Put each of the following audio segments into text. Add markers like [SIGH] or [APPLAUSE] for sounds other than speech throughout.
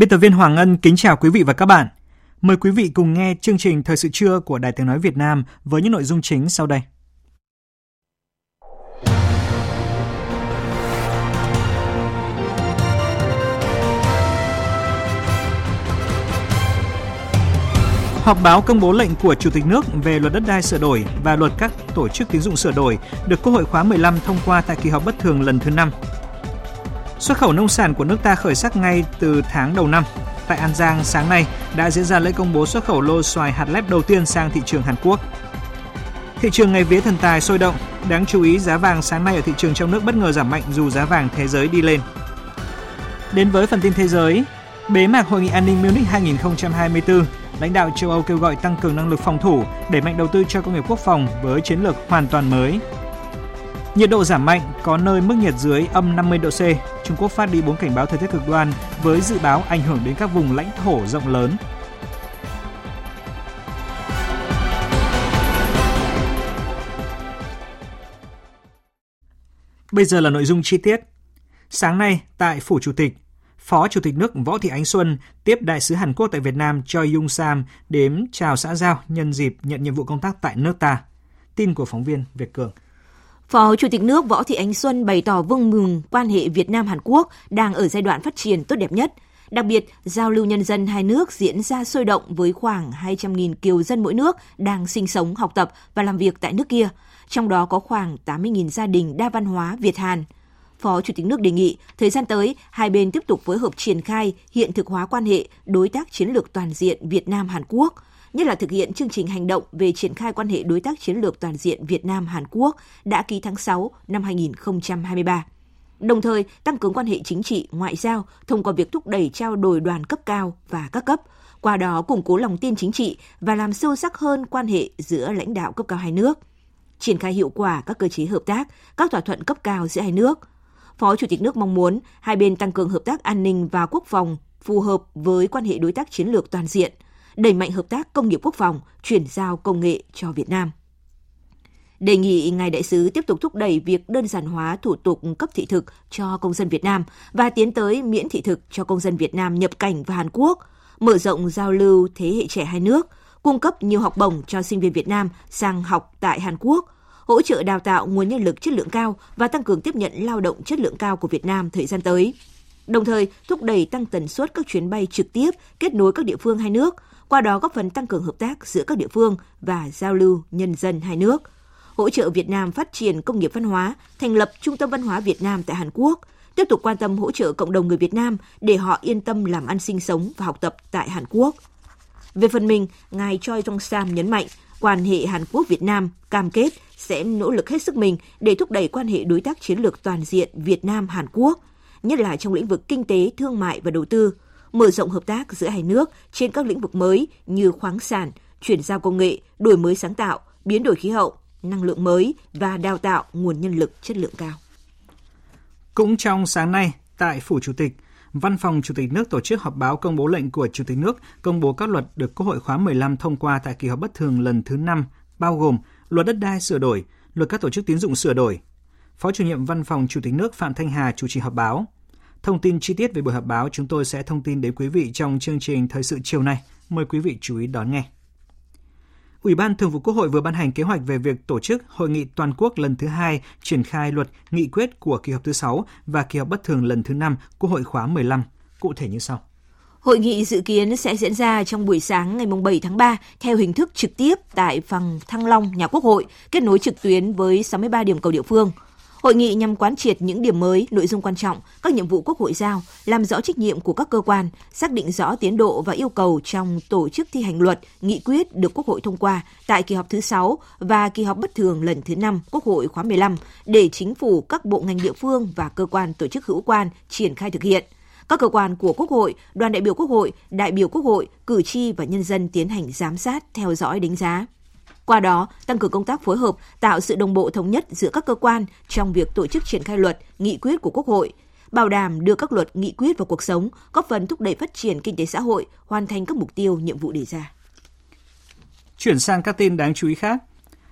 Biên tập viên Hoàng Ân kính chào quý vị và các bạn. Mời quý vị cùng nghe chương trình Thời sự trưa của Đài Tiếng Nói Việt Nam với những nội dung chính sau đây. Họp báo công bố lệnh của Chủ tịch nước về luật đất đai sửa đổi và luật các tổ chức tín dụng sửa đổi được Quốc hội khóa 15 thông qua tại kỳ họp bất thường lần thứ 5. Xuất khẩu nông sản của nước ta khởi sắc ngay từ tháng đầu năm. Tại An Giang, sáng nay đã diễn ra lễ công bố xuất khẩu lô xoài hạt lép đầu tiên sang thị trường Hàn Quốc. Thị trường ngày vía thần tài sôi động, đáng chú ý giá vàng sáng nay ở thị trường trong nước bất ngờ giảm mạnh dù giá vàng thế giới đi lên. Đến với phần tin thế giới, bế mạc hội nghị an ninh Munich 2024, lãnh đạo châu Âu kêu gọi tăng cường năng lực phòng thủ, đẩy mạnh đầu tư cho công nghiệp quốc phòng với chiến lược hoàn toàn mới. Nhiệt độ giảm mạnh, có nơi mức nhiệt dưới âm 50 độ C. Trung Quốc phát đi 4 cảnh báo thời tiết cực đoan với dự báo ảnh hưởng đến các vùng lãnh thổ rộng lớn. Bây giờ là nội dung chi tiết. Sáng nay, tại Phủ Chủ tịch, Phó Chủ tịch nước Võ Thị Ánh Xuân tiếp Đại sứ Hàn Quốc tại Việt Nam Choi Yung Sam đến chào xã giao nhân dịp nhận nhiệm vụ công tác tại nước ta. Tin của phóng viên Việt Cường. Phó Chủ tịch nước Võ Thị Ánh Xuân bày tỏ vui mừng quan hệ Việt Nam Hàn Quốc đang ở giai đoạn phát triển tốt đẹp nhất. Đặc biệt, giao lưu nhân dân hai nước diễn ra sôi động với khoảng 200.000 kiều dân mỗi nước đang sinh sống, học tập và làm việc tại nước kia, trong đó có khoảng 80.000 gia đình đa văn hóa Việt Hàn. Phó Chủ tịch nước đề nghị thời gian tới hai bên tiếp tục phối hợp triển khai hiện thực hóa quan hệ đối tác chiến lược toàn diện Việt Nam Hàn Quốc – nhất là thực hiện chương trình hành động về triển khai quan hệ đối tác chiến lược toàn diện Việt Nam Hàn Quốc đã ký tháng 6 năm 2023. Đồng thời tăng cường quan hệ chính trị, ngoại giao thông qua việc thúc đẩy trao đổi đoàn cấp cao và các cấp, qua đó củng cố lòng tin chính trị và làm sâu sắc hơn quan hệ giữa lãnh đạo cấp cao hai nước. Triển khai hiệu quả các cơ chế hợp tác, các thỏa thuận cấp cao giữa hai nước. Phó Chủ tịch nước mong muốn hai bên tăng cường hợp tác an ninh và quốc phòng phù hợp với quan hệ đối tác chiến lược toàn diện – đẩy mạnh hợp tác công nghiệp quốc phòng, chuyển giao công nghệ cho Việt Nam. Đề nghị Ngài Đại sứ tiếp tục thúc đẩy việc đơn giản hóa thủ tục cấp thị thực cho công dân Việt Nam và tiến tới miễn thị thực cho công dân Việt Nam nhập cảnh vào Hàn Quốc, mở rộng giao lưu thế hệ trẻ hai nước, cung cấp nhiều học bổng cho sinh viên Việt Nam sang học tại Hàn Quốc, hỗ trợ đào tạo nguồn nhân lực chất lượng cao và tăng cường tiếp nhận lao động chất lượng cao của Việt Nam thời gian tới. Đồng thời, thúc đẩy tăng tần suất các chuyến bay trực tiếp kết nối các địa phương hai nước, qua đó góp phần tăng cường hợp tác giữa các địa phương và giao lưu nhân dân hai nước, hỗ trợ Việt Nam phát triển công nghiệp văn hóa, thành lập Trung tâm Văn hóa Việt Nam tại Hàn Quốc, tiếp tục quan tâm hỗ trợ cộng đồng người Việt Nam để họ yên tâm làm ăn sinh sống và học tập tại Hàn Quốc. Về phần mình, ngài Choi Jong Sam nhấn mạnh, quan hệ Hàn Quốc Việt Nam cam kết sẽ nỗ lực hết sức mình để thúc đẩy quan hệ đối tác chiến lược toàn diện Việt Nam Hàn Quốc, nhất là trong lĩnh vực kinh tế, thương mại và đầu tư, mở rộng hợp tác giữa hai nước trên các lĩnh vực mới như khoáng sản, chuyển giao công nghệ, đổi mới sáng tạo, biến đổi khí hậu, năng lượng mới và đào tạo nguồn nhân lực chất lượng cao. Cũng trong sáng nay, tại Phủ Chủ tịch, Văn phòng Chủ tịch nước tổ chức họp báo công bố lệnh của Chủ tịch nước công bố các luật được Quốc hội khóa 15 thông qua tại kỳ họp bất thường lần thứ 5, bao gồm luật đất đai sửa đổi, luật các tổ chức tín dụng sửa đổi. Phó chủ nhiệm Văn phòng Chủ tịch nước Phạm Thanh Hà chủ trì họp báo. Thông tin chi tiết về buổi họp báo chúng tôi sẽ thông tin đến quý vị trong chương trình Thời sự chiều nay. Mời quý vị chú ý đón nghe. Ủy ban Thường vụ Quốc hội vừa ban hành kế hoạch về việc tổ chức hội nghị toàn quốc lần thứ hai triển khai luật nghị quyết của kỳ họp thứ 6 và kỳ họp bất thường lần thứ 5 Quốc hội khóa 15. Cụ thể như sau. Hội nghị dự kiến sẽ diễn ra trong buổi sáng ngày 7 tháng 3 theo hình thức trực tiếp tại phòng Thăng Long, nhà Quốc hội, kết nối trực tuyến với 63 điểm cầu địa phương – Hội nghị nhằm quán triệt những điểm mới, nội dung quan trọng, các nhiệm vụ Quốc hội giao, làm rõ trách nhiệm của các cơ quan, xác định rõ tiến độ và yêu cầu trong tổ chức thi hành luật, nghị quyết được Quốc hội thông qua tại kỳ họp thứ 6 và kỳ họp bất thường lần thứ 5 Quốc hội khóa 15 để chính phủ, các bộ ngành địa phương và cơ quan tổ chức hữu quan triển khai thực hiện. Các cơ quan của Quốc hội, đoàn đại biểu Quốc hội, đại biểu Quốc hội, cử tri và nhân dân tiến hành giám sát, theo dõi đánh giá. Qua đó, tăng cường công tác phối hợp, tạo sự đồng bộ thống nhất giữa các cơ quan trong việc tổ chức triển khai luật, nghị quyết của Quốc hội, bảo đảm đưa các luật nghị quyết vào cuộc sống, góp phần thúc đẩy phát triển kinh tế xã hội, hoàn thành các mục tiêu, nhiệm vụ đề ra. Chuyển sang các tin đáng chú ý khác.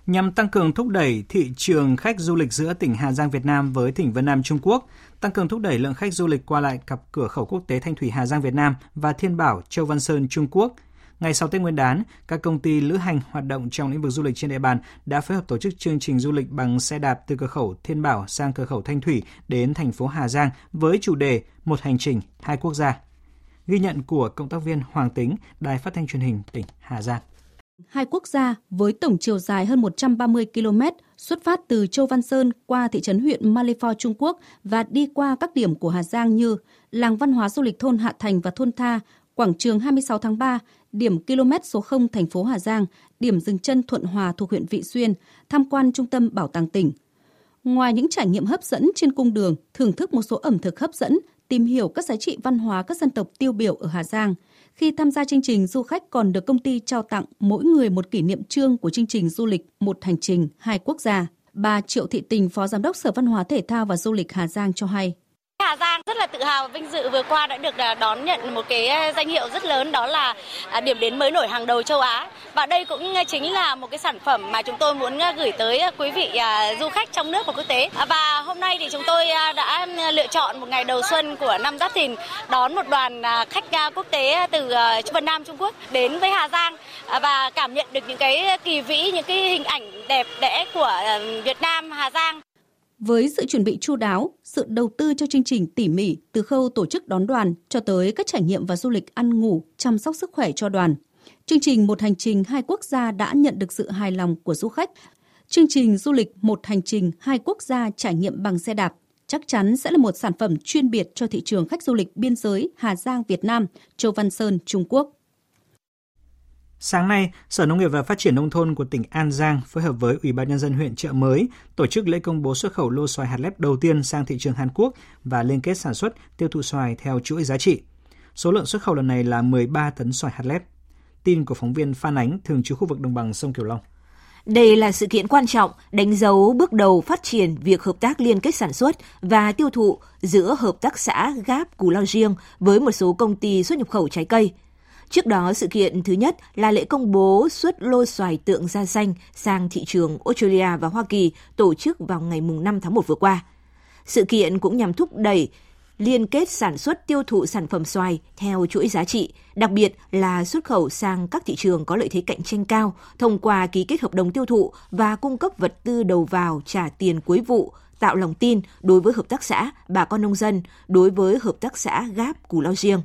Nhằm tăng cường thúc đẩy thị trường khách du lịch giữa tỉnh Hà Giang Việt Nam với tỉnh Vân Nam Trung Quốc, tăng cường thúc đẩy lượng khách du lịch qua lại cặp cửa khẩu quốc tế Thanh Thủy Hà Giang Việt Nam và Thiên Bảo Châu Văn Sơn Trung Quốc – Ngày sau Tết Nguyên đán, các công ty lữ hành hoạt động trong lĩnh vực du lịch trên địa bàn đã phối hợp tổ chức chương trình du lịch bằng xe đạp từ cửa khẩu Thiên Bảo sang cửa khẩu Thanh Thủy đến thành phố Hà Giang với chủ đề Một hành trình, hai quốc gia. Ghi nhận của cộng tác viên Hoàng Tính, Đài Phát thanh Truyền hình tỉnh Hà Giang. Hai quốc gia với tổng chiều dài hơn 130 km xuất phát từ Châu Văn Sơn qua thị trấn huyện Malifor Trung Quốc và đi qua các điểm của Hà Giang như làng văn hóa du lịch thôn Hạ Thành và thôn Tha, quảng trường 26 tháng 3, điểm km số 0 thành phố Hà Giang, điểm dừng chân Thuận Hòa thuộc huyện Vị Xuyên, tham quan trung tâm bảo tàng tỉnh. Ngoài những trải nghiệm hấp dẫn trên cung đường, thưởng thức một số ẩm thực hấp dẫn, tìm hiểu các giá trị văn hóa các dân tộc tiêu biểu ở Hà Giang. Khi tham gia chương trình, du khách còn được công ty trao tặng mỗi người một kỷ niệm trương của chương trình du lịch Một hành trình, hai quốc gia. Bà Triệu Thị Tình, Phó Giám đốc Sở Văn hóa Thể thao và Du lịch Hà Giang cho hay. Hà Giang rất là tự hào và vinh dự vừa qua đã được à, đón nhận một cái à, danh hiệu rất lớn đó là à, điểm đến mới nổi hàng đầu châu Á. Và đây cũng chính là một cái sản phẩm mà chúng tôi muốn gửi tới quý vị du khách trong nước và quốc tế. Và hôm nay thì chúng tôi đã lựa chọn một ngày đầu xuân của năm Giáp Thìn đón một đoàn khách quốc tế từ Vân Nam Trung Quốc đến với Hà Giang và cảm nhận được những cái kỳ vĩ, những cái hình ảnh đẹp đẽ của Việt Nam, Hà Giang. Với sự chuẩn bị chu đáo, sự đầu tư cho chương trình tỉ mỉ từ khâu tổ chức đón đoàn cho tới các trải nghiệm và du lịch ăn ngủ, chăm sóc sức khỏe cho đoàn. Chương trình Một hành trình hai quốc gia đã nhận được sự hài lòng của du khách. Chương trình du lịch Một hành trình hai quốc gia trải nghiệm bằng xe đạp chắc chắn sẽ là một sản phẩm chuyên biệt cho thị trường khách du lịch biên giới Hà Giang Việt Nam, Châu Văn Sơn Trung Quốc. Sáng nay, Sở Nông nghiệp và Phát triển Nông thôn của tỉnh An Giang phối hợp với Ủy ban Nhân dân huyện Trợ Mới tổ chức lễ công bố xuất khẩu lô xoài hạt lép đầu tiên sang thị trường Hàn Quốc và liên kết sản xuất, tiêu thụ xoài theo chuỗi giá trị. Số lượng xuất khẩu lần này là 13 tấn xoài hạt lép. Tin của phóng viên Phan Ánh, thường trú khu vực đồng bằng sông Kiều Long. Đây là sự kiện quan trọng đánh dấu bước đầu phát triển việc hợp tác liên kết sản xuất và tiêu thụ giữa hợp tác xã Gáp Cù Lao Riêng với một số công ty xuất nhập khẩu trái cây – Trước đó, sự kiện thứ nhất là lễ công bố xuất lô xoài tượng da xanh sang thị trường Australia và Hoa Kỳ tổ chức vào ngày 5 tháng 1 vừa qua. Sự kiện cũng nhằm thúc đẩy liên kết sản xuất tiêu thụ sản phẩm xoài theo chuỗi giá trị, đặc biệt là xuất khẩu sang các thị trường có lợi thế cạnh tranh cao thông qua ký kết hợp đồng tiêu thụ và cung cấp vật tư đầu vào trả tiền cuối vụ, tạo lòng tin đối với hợp tác xã, bà con nông dân, đối với hợp tác xã Gáp Cù Lao Riêng.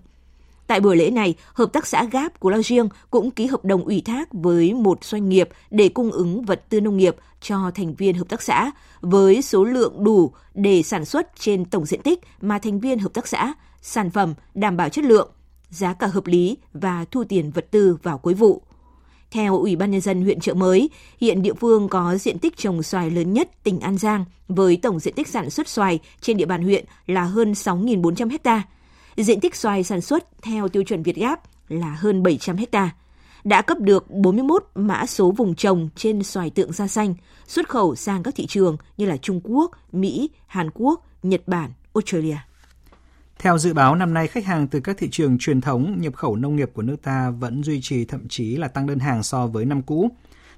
Tại buổi lễ này, Hợp tác xã Gáp của Lao Riêng cũng ký hợp đồng ủy thác với một doanh nghiệp để cung ứng vật tư nông nghiệp cho thành viên hợp tác xã với số lượng đủ để sản xuất trên tổng diện tích mà thành viên hợp tác xã, sản phẩm đảm bảo chất lượng, giá cả hợp lý và thu tiền vật tư vào cuối vụ. Theo Ủy ban Nhân dân huyện Trợ Mới, hiện địa phương có diện tích trồng xoài lớn nhất tỉnh An Giang với tổng diện tích sản xuất xoài trên địa bàn huyện là hơn 6.400 hectare Diện tích xoài sản xuất theo tiêu chuẩn Việt Gáp là hơn 700 ha. Đã cấp được 41 mã số vùng trồng trên xoài tượng da xanh, xuất khẩu sang các thị trường như là Trung Quốc, Mỹ, Hàn Quốc, Nhật Bản, Australia. Theo dự báo, năm nay khách hàng từ các thị trường truyền thống nhập khẩu nông nghiệp của nước ta vẫn duy trì thậm chí là tăng đơn hàng so với năm cũ.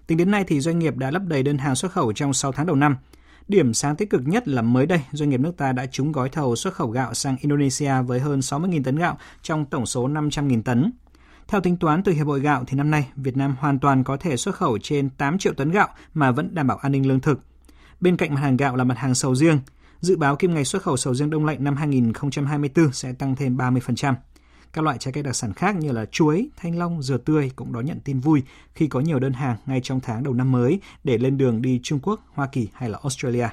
Tính đến nay thì doanh nghiệp đã lấp đầy đơn hàng xuất khẩu trong 6 tháng đầu năm. Điểm sáng tích cực nhất là mới đây, doanh nghiệp nước ta đã trúng gói thầu xuất khẩu gạo sang Indonesia với hơn 60.000 tấn gạo trong tổng số 500.000 tấn. Theo tính toán từ Hiệp hội Gạo thì năm nay Việt Nam hoàn toàn có thể xuất khẩu trên 8 triệu tấn gạo mà vẫn đảm bảo an ninh lương thực. Bên cạnh mặt hàng gạo là mặt hàng sầu riêng. Dự báo kim ngạch xuất khẩu sầu riêng đông lạnh năm 2024 sẽ tăng thêm 30%. Các loại trái cây đặc sản khác như là chuối, thanh long, dừa tươi cũng đón nhận tin vui khi có nhiều đơn hàng ngay trong tháng đầu năm mới để lên đường đi Trung Quốc, Hoa Kỳ hay là Australia.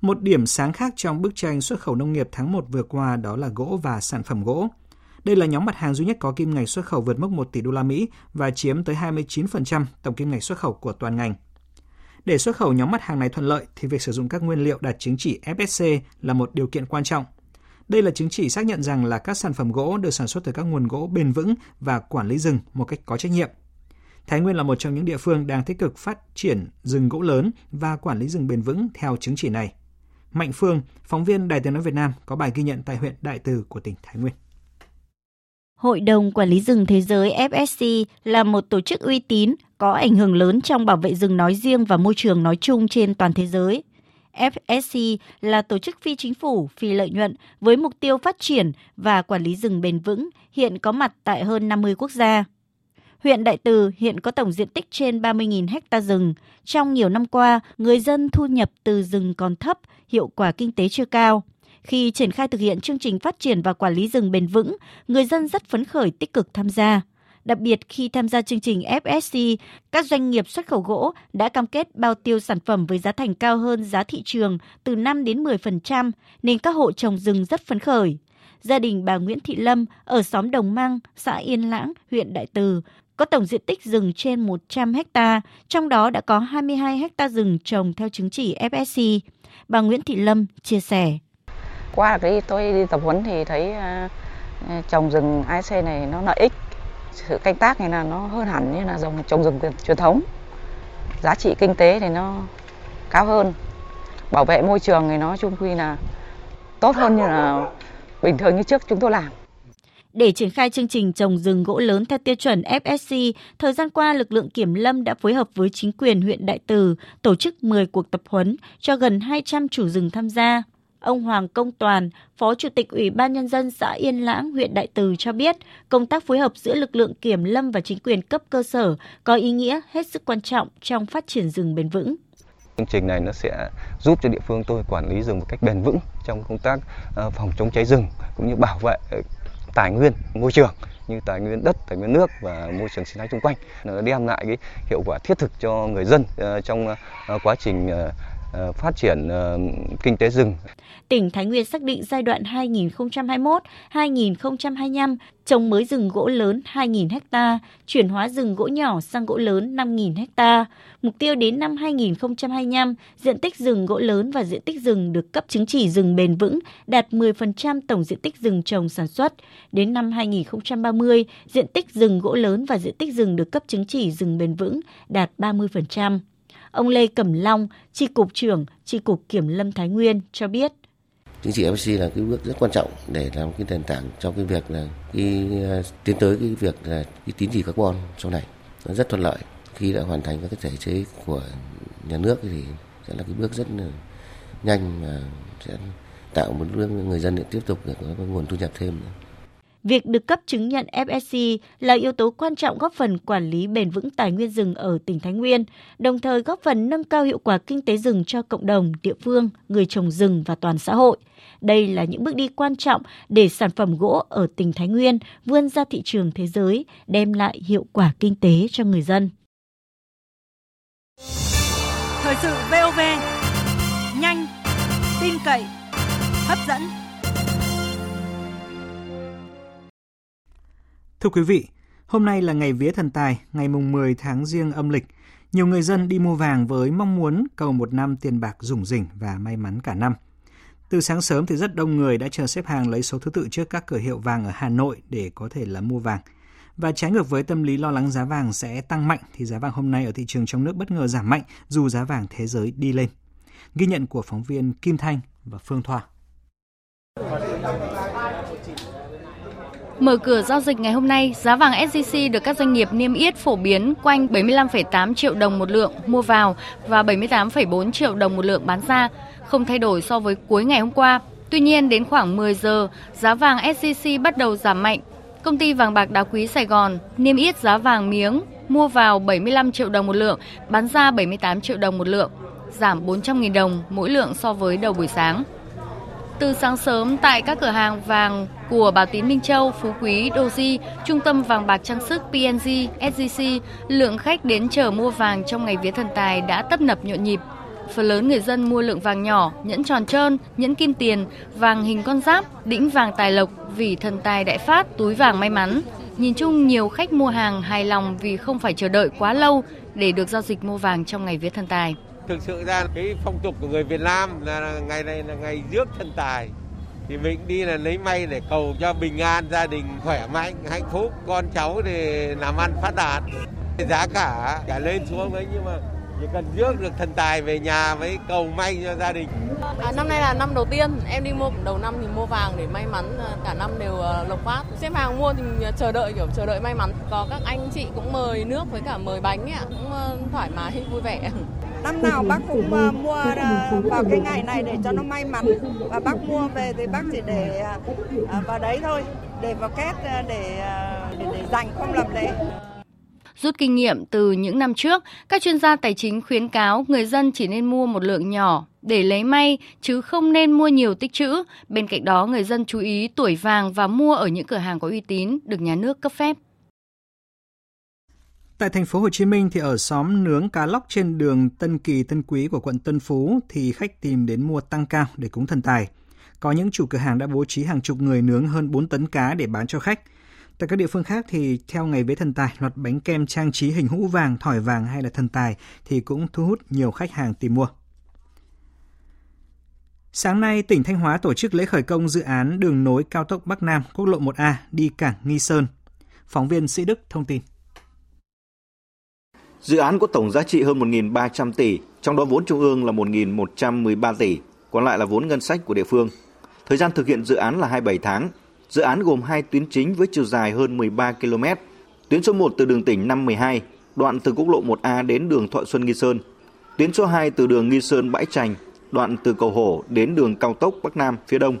Một điểm sáng khác trong bức tranh xuất khẩu nông nghiệp tháng 1 vừa qua đó là gỗ và sản phẩm gỗ. Đây là nhóm mặt hàng duy nhất có kim ngạch xuất khẩu vượt mốc 1 tỷ đô la Mỹ và chiếm tới 29% tổng kim ngạch xuất khẩu của toàn ngành. Để xuất khẩu nhóm mặt hàng này thuận lợi thì việc sử dụng các nguyên liệu đạt chứng chỉ FSC là một điều kiện quan trọng. Đây là chứng chỉ xác nhận rằng là các sản phẩm gỗ được sản xuất từ các nguồn gỗ bền vững và quản lý rừng một cách có trách nhiệm. Thái Nguyên là một trong những địa phương đang tích cực phát triển rừng gỗ lớn và quản lý rừng bền vững theo chứng chỉ này. Mạnh Phương, phóng viên Đài Tiếng nói Việt Nam có bài ghi nhận tại huyện Đại Từ của tỉnh Thái Nguyên. Hội đồng Quản lý rừng thế giới FSC là một tổ chức uy tín có ảnh hưởng lớn trong bảo vệ rừng nói riêng và môi trường nói chung trên toàn thế giới. FSC là tổ chức phi chính phủ, phi lợi nhuận với mục tiêu phát triển và quản lý rừng bền vững, hiện có mặt tại hơn 50 quốc gia. Huyện Đại Từ hiện có tổng diện tích trên 30.000 ha rừng. Trong nhiều năm qua, người dân thu nhập từ rừng còn thấp, hiệu quả kinh tế chưa cao. Khi triển khai thực hiện chương trình phát triển và quản lý rừng bền vững, người dân rất phấn khởi tích cực tham gia. Đặc biệt khi tham gia chương trình FSC, các doanh nghiệp xuất khẩu gỗ đã cam kết bao tiêu sản phẩm với giá thành cao hơn giá thị trường từ 5 đến 10%, nên các hộ trồng rừng rất phấn khởi. Gia đình bà Nguyễn Thị Lâm ở xóm Đồng Măng, xã Yên Lãng, huyện Đại Từ có tổng diện tích rừng trên 100 ha, trong đó đã có 22 ha rừng trồng theo chứng chỉ FSC. Bà Nguyễn Thị Lâm chia sẻ. Qua cái tôi đi tập huấn thì thấy à, trồng rừng IC này nó lợi ích sự canh tác này là nó hơn hẳn như là dòng trồng rừng truyền thống. Giá trị kinh tế thì nó cao hơn. Bảo vệ môi trường thì nó chung quy là tốt hơn như là bình thường như trước chúng tôi làm. Để triển khai chương trình trồng rừng gỗ lớn theo tiêu chuẩn FSC, thời gian qua lực lượng kiểm lâm đã phối hợp với chính quyền huyện Đại Từ tổ chức 10 cuộc tập huấn cho gần 200 chủ rừng tham gia. Ông Hoàng Công Toàn, Phó Chủ tịch Ủy ban Nhân dân xã Yên Lãng, huyện Đại Từ cho biết, công tác phối hợp giữa lực lượng kiểm lâm và chính quyền cấp cơ sở có ý nghĩa hết sức quan trọng trong phát triển rừng bền vững. Chương trình này nó sẽ giúp cho địa phương tôi quản lý rừng một cách bền vững trong công tác ờ, phòng chống cháy rừng cũng như bảo vệ ờ, tài nguyên môi trường như tài nguyên đất, tài nguyên nước và môi trường sinh thái xung quanh. Nó đem lại cái hiệu quả thiết thực cho người dân ờ, trong quá trình Ờ, phát triển ờ, kinh tế rừng. Tỉnh Thái Nguyên xác định giai đoạn 2021-2025 trồng mới rừng gỗ lớn 2.000 ha, chuyển hóa rừng gỗ nhỏ sang gỗ lớn 5.000 ha. Mục tiêu đến năm 2025, diện tích rừng gỗ lớn và diện tích rừng được cấp chứng chỉ rừng bền vững đạt 10% tổng diện tích rừng trồng sản xuất. Đến năm 2030, diện tích rừng gỗ lớn và diện tích rừng được cấp chứng chỉ rừng bền vững đạt 30%. Ông Lê Cẩm Long, Tri Cục trưởng Tri Cục Kiểm lâm Thái Nguyên cho biết. Chứng chỉ FSC là cái bước rất quan trọng để làm cái nền tảng trong cái việc là cái à, tiến tới cái việc là cái tín chỉ carbon sau này nó rất thuận lợi khi đã hoàn thành các cái thể chế của nhà nước thì sẽ là cái bước rất là nhanh mà sẽ tạo một người dân để tiếp tục để có nguồn thu nhập thêm nữa. Việc được cấp chứng nhận FSC là yếu tố quan trọng góp phần quản lý bền vững tài nguyên rừng ở tỉnh Thái Nguyên, đồng thời góp phần nâng cao hiệu quả kinh tế rừng cho cộng đồng, địa phương, người trồng rừng và toàn xã hội. Đây là những bước đi quan trọng để sản phẩm gỗ ở tỉnh Thái Nguyên vươn ra thị trường thế giới, đem lại hiệu quả kinh tế cho người dân. Thời sự VOV, nhanh, tin cậy, hấp dẫn. Thưa quý vị, hôm nay là ngày vía thần tài, ngày mùng 10 tháng riêng âm lịch. Nhiều người dân đi mua vàng với mong muốn cầu một năm tiền bạc rủng rỉnh và may mắn cả năm. Từ sáng sớm thì rất đông người đã chờ xếp hàng lấy số thứ tự trước các cửa hiệu vàng ở Hà Nội để có thể là mua vàng. Và trái ngược với tâm lý lo lắng giá vàng sẽ tăng mạnh thì giá vàng hôm nay ở thị trường trong nước bất ngờ giảm mạnh dù giá vàng thế giới đi lên. Ghi nhận của phóng viên Kim Thanh và Phương Thoa. Mở cửa giao dịch ngày hôm nay, giá vàng SJC được các doanh nghiệp niêm yết phổ biến quanh 75,8 triệu đồng một lượng mua vào và 78,4 triệu đồng một lượng bán ra, không thay đổi so với cuối ngày hôm qua. Tuy nhiên, đến khoảng 10 giờ, giá vàng SJC bắt đầu giảm mạnh. Công ty vàng bạc đá quý Sài Gòn niêm yết giá vàng miếng mua vào 75 triệu đồng một lượng, bán ra 78 triệu đồng một lượng, giảm 400.000 đồng mỗi lượng so với đầu buổi sáng. Từ sáng sớm tại các cửa hàng vàng của Bảo Tín Minh Châu, Phú Quý, Doji, Trung tâm vàng bạc trang sức PNG, SGC, lượng khách đến chờ mua vàng trong ngày vía thần tài đã tấp nập nhộn nhịp. phần lớn người dân mua lượng vàng nhỏ, nhẫn tròn trơn, nhẫn kim tiền, vàng hình con giáp, đĩnh vàng tài lộc, vì thần tài đại phát, túi vàng may mắn. Nhìn chung nhiều khách mua hàng hài lòng vì không phải chờ đợi quá lâu để được giao dịch mua vàng trong ngày vía thần tài. Thực sự ra cái phong tục của người Việt Nam là ngày này là ngày rước thần tài. Thì mình đi là lấy may để cầu cho bình an, gia đình khỏe mạnh, hạnh phúc. Con cháu thì làm ăn phát đạt. Giá cả cả lên xuống ấy nhưng mà chỉ cần rước được thần tài về nhà với cầu may cho gia đình. À, năm nay là năm đầu tiên em đi mua đầu năm thì mua vàng để may mắn à, cả năm đều à, lộc phát. Xếp hàng mua thì chờ đợi kiểu chờ đợi may mắn. Có các anh chị cũng mời nước với cả mời bánh ấy, cũng à, thoải mái [LAUGHS] vui vẻ. Năm nào bác cũng mua vào cái ngày này để cho nó may mắn và bác mua về thì bác chỉ để vào đấy thôi, để vào két để, để để dành không làm lễ. Rút kinh nghiệm từ những năm trước, các chuyên gia tài chính khuyến cáo người dân chỉ nên mua một lượng nhỏ để lấy may chứ không nên mua nhiều tích trữ. Bên cạnh đó, người dân chú ý tuổi vàng và mua ở những cửa hàng có uy tín được nhà nước cấp phép. Tại thành phố Hồ Chí Minh thì ở xóm nướng cá lóc trên đường Tân Kỳ Tân Quý của quận Tân Phú thì khách tìm đến mua tăng cao để cúng thần tài. Có những chủ cửa hàng đã bố trí hàng chục người nướng hơn 4 tấn cá để bán cho khách. Tại các địa phương khác thì theo ngày vế thần tài, loạt bánh kem trang trí hình hũ vàng, thỏi vàng hay là thần tài thì cũng thu hút nhiều khách hàng tìm mua. Sáng nay, tỉnh Thanh Hóa tổ chức lễ khởi công dự án đường nối cao tốc Bắc Nam, quốc lộ 1A đi cảng Nghi Sơn. Phóng viên Sĩ Đức thông tin. Dự án có tổng giá trị hơn 1.300 tỷ, trong đó vốn trung ương là 1.113 tỷ, còn lại là vốn ngân sách của địa phương. Thời gian thực hiện dự án là 27 tháng, Dự án gồm hai tuyến chính với chiều dài hơn 13 km. Tuyến số 1 từ đường tỉnh 512, đoạn từ quốc lộ 1A đến đường Thọ Xuân Nghi Sơn. Tuyến số 2 từ đường Nghi Sơn Bãi Trành, đoạn từ cầu Hổ đến đường cao tốc Bắc Nam phía đông.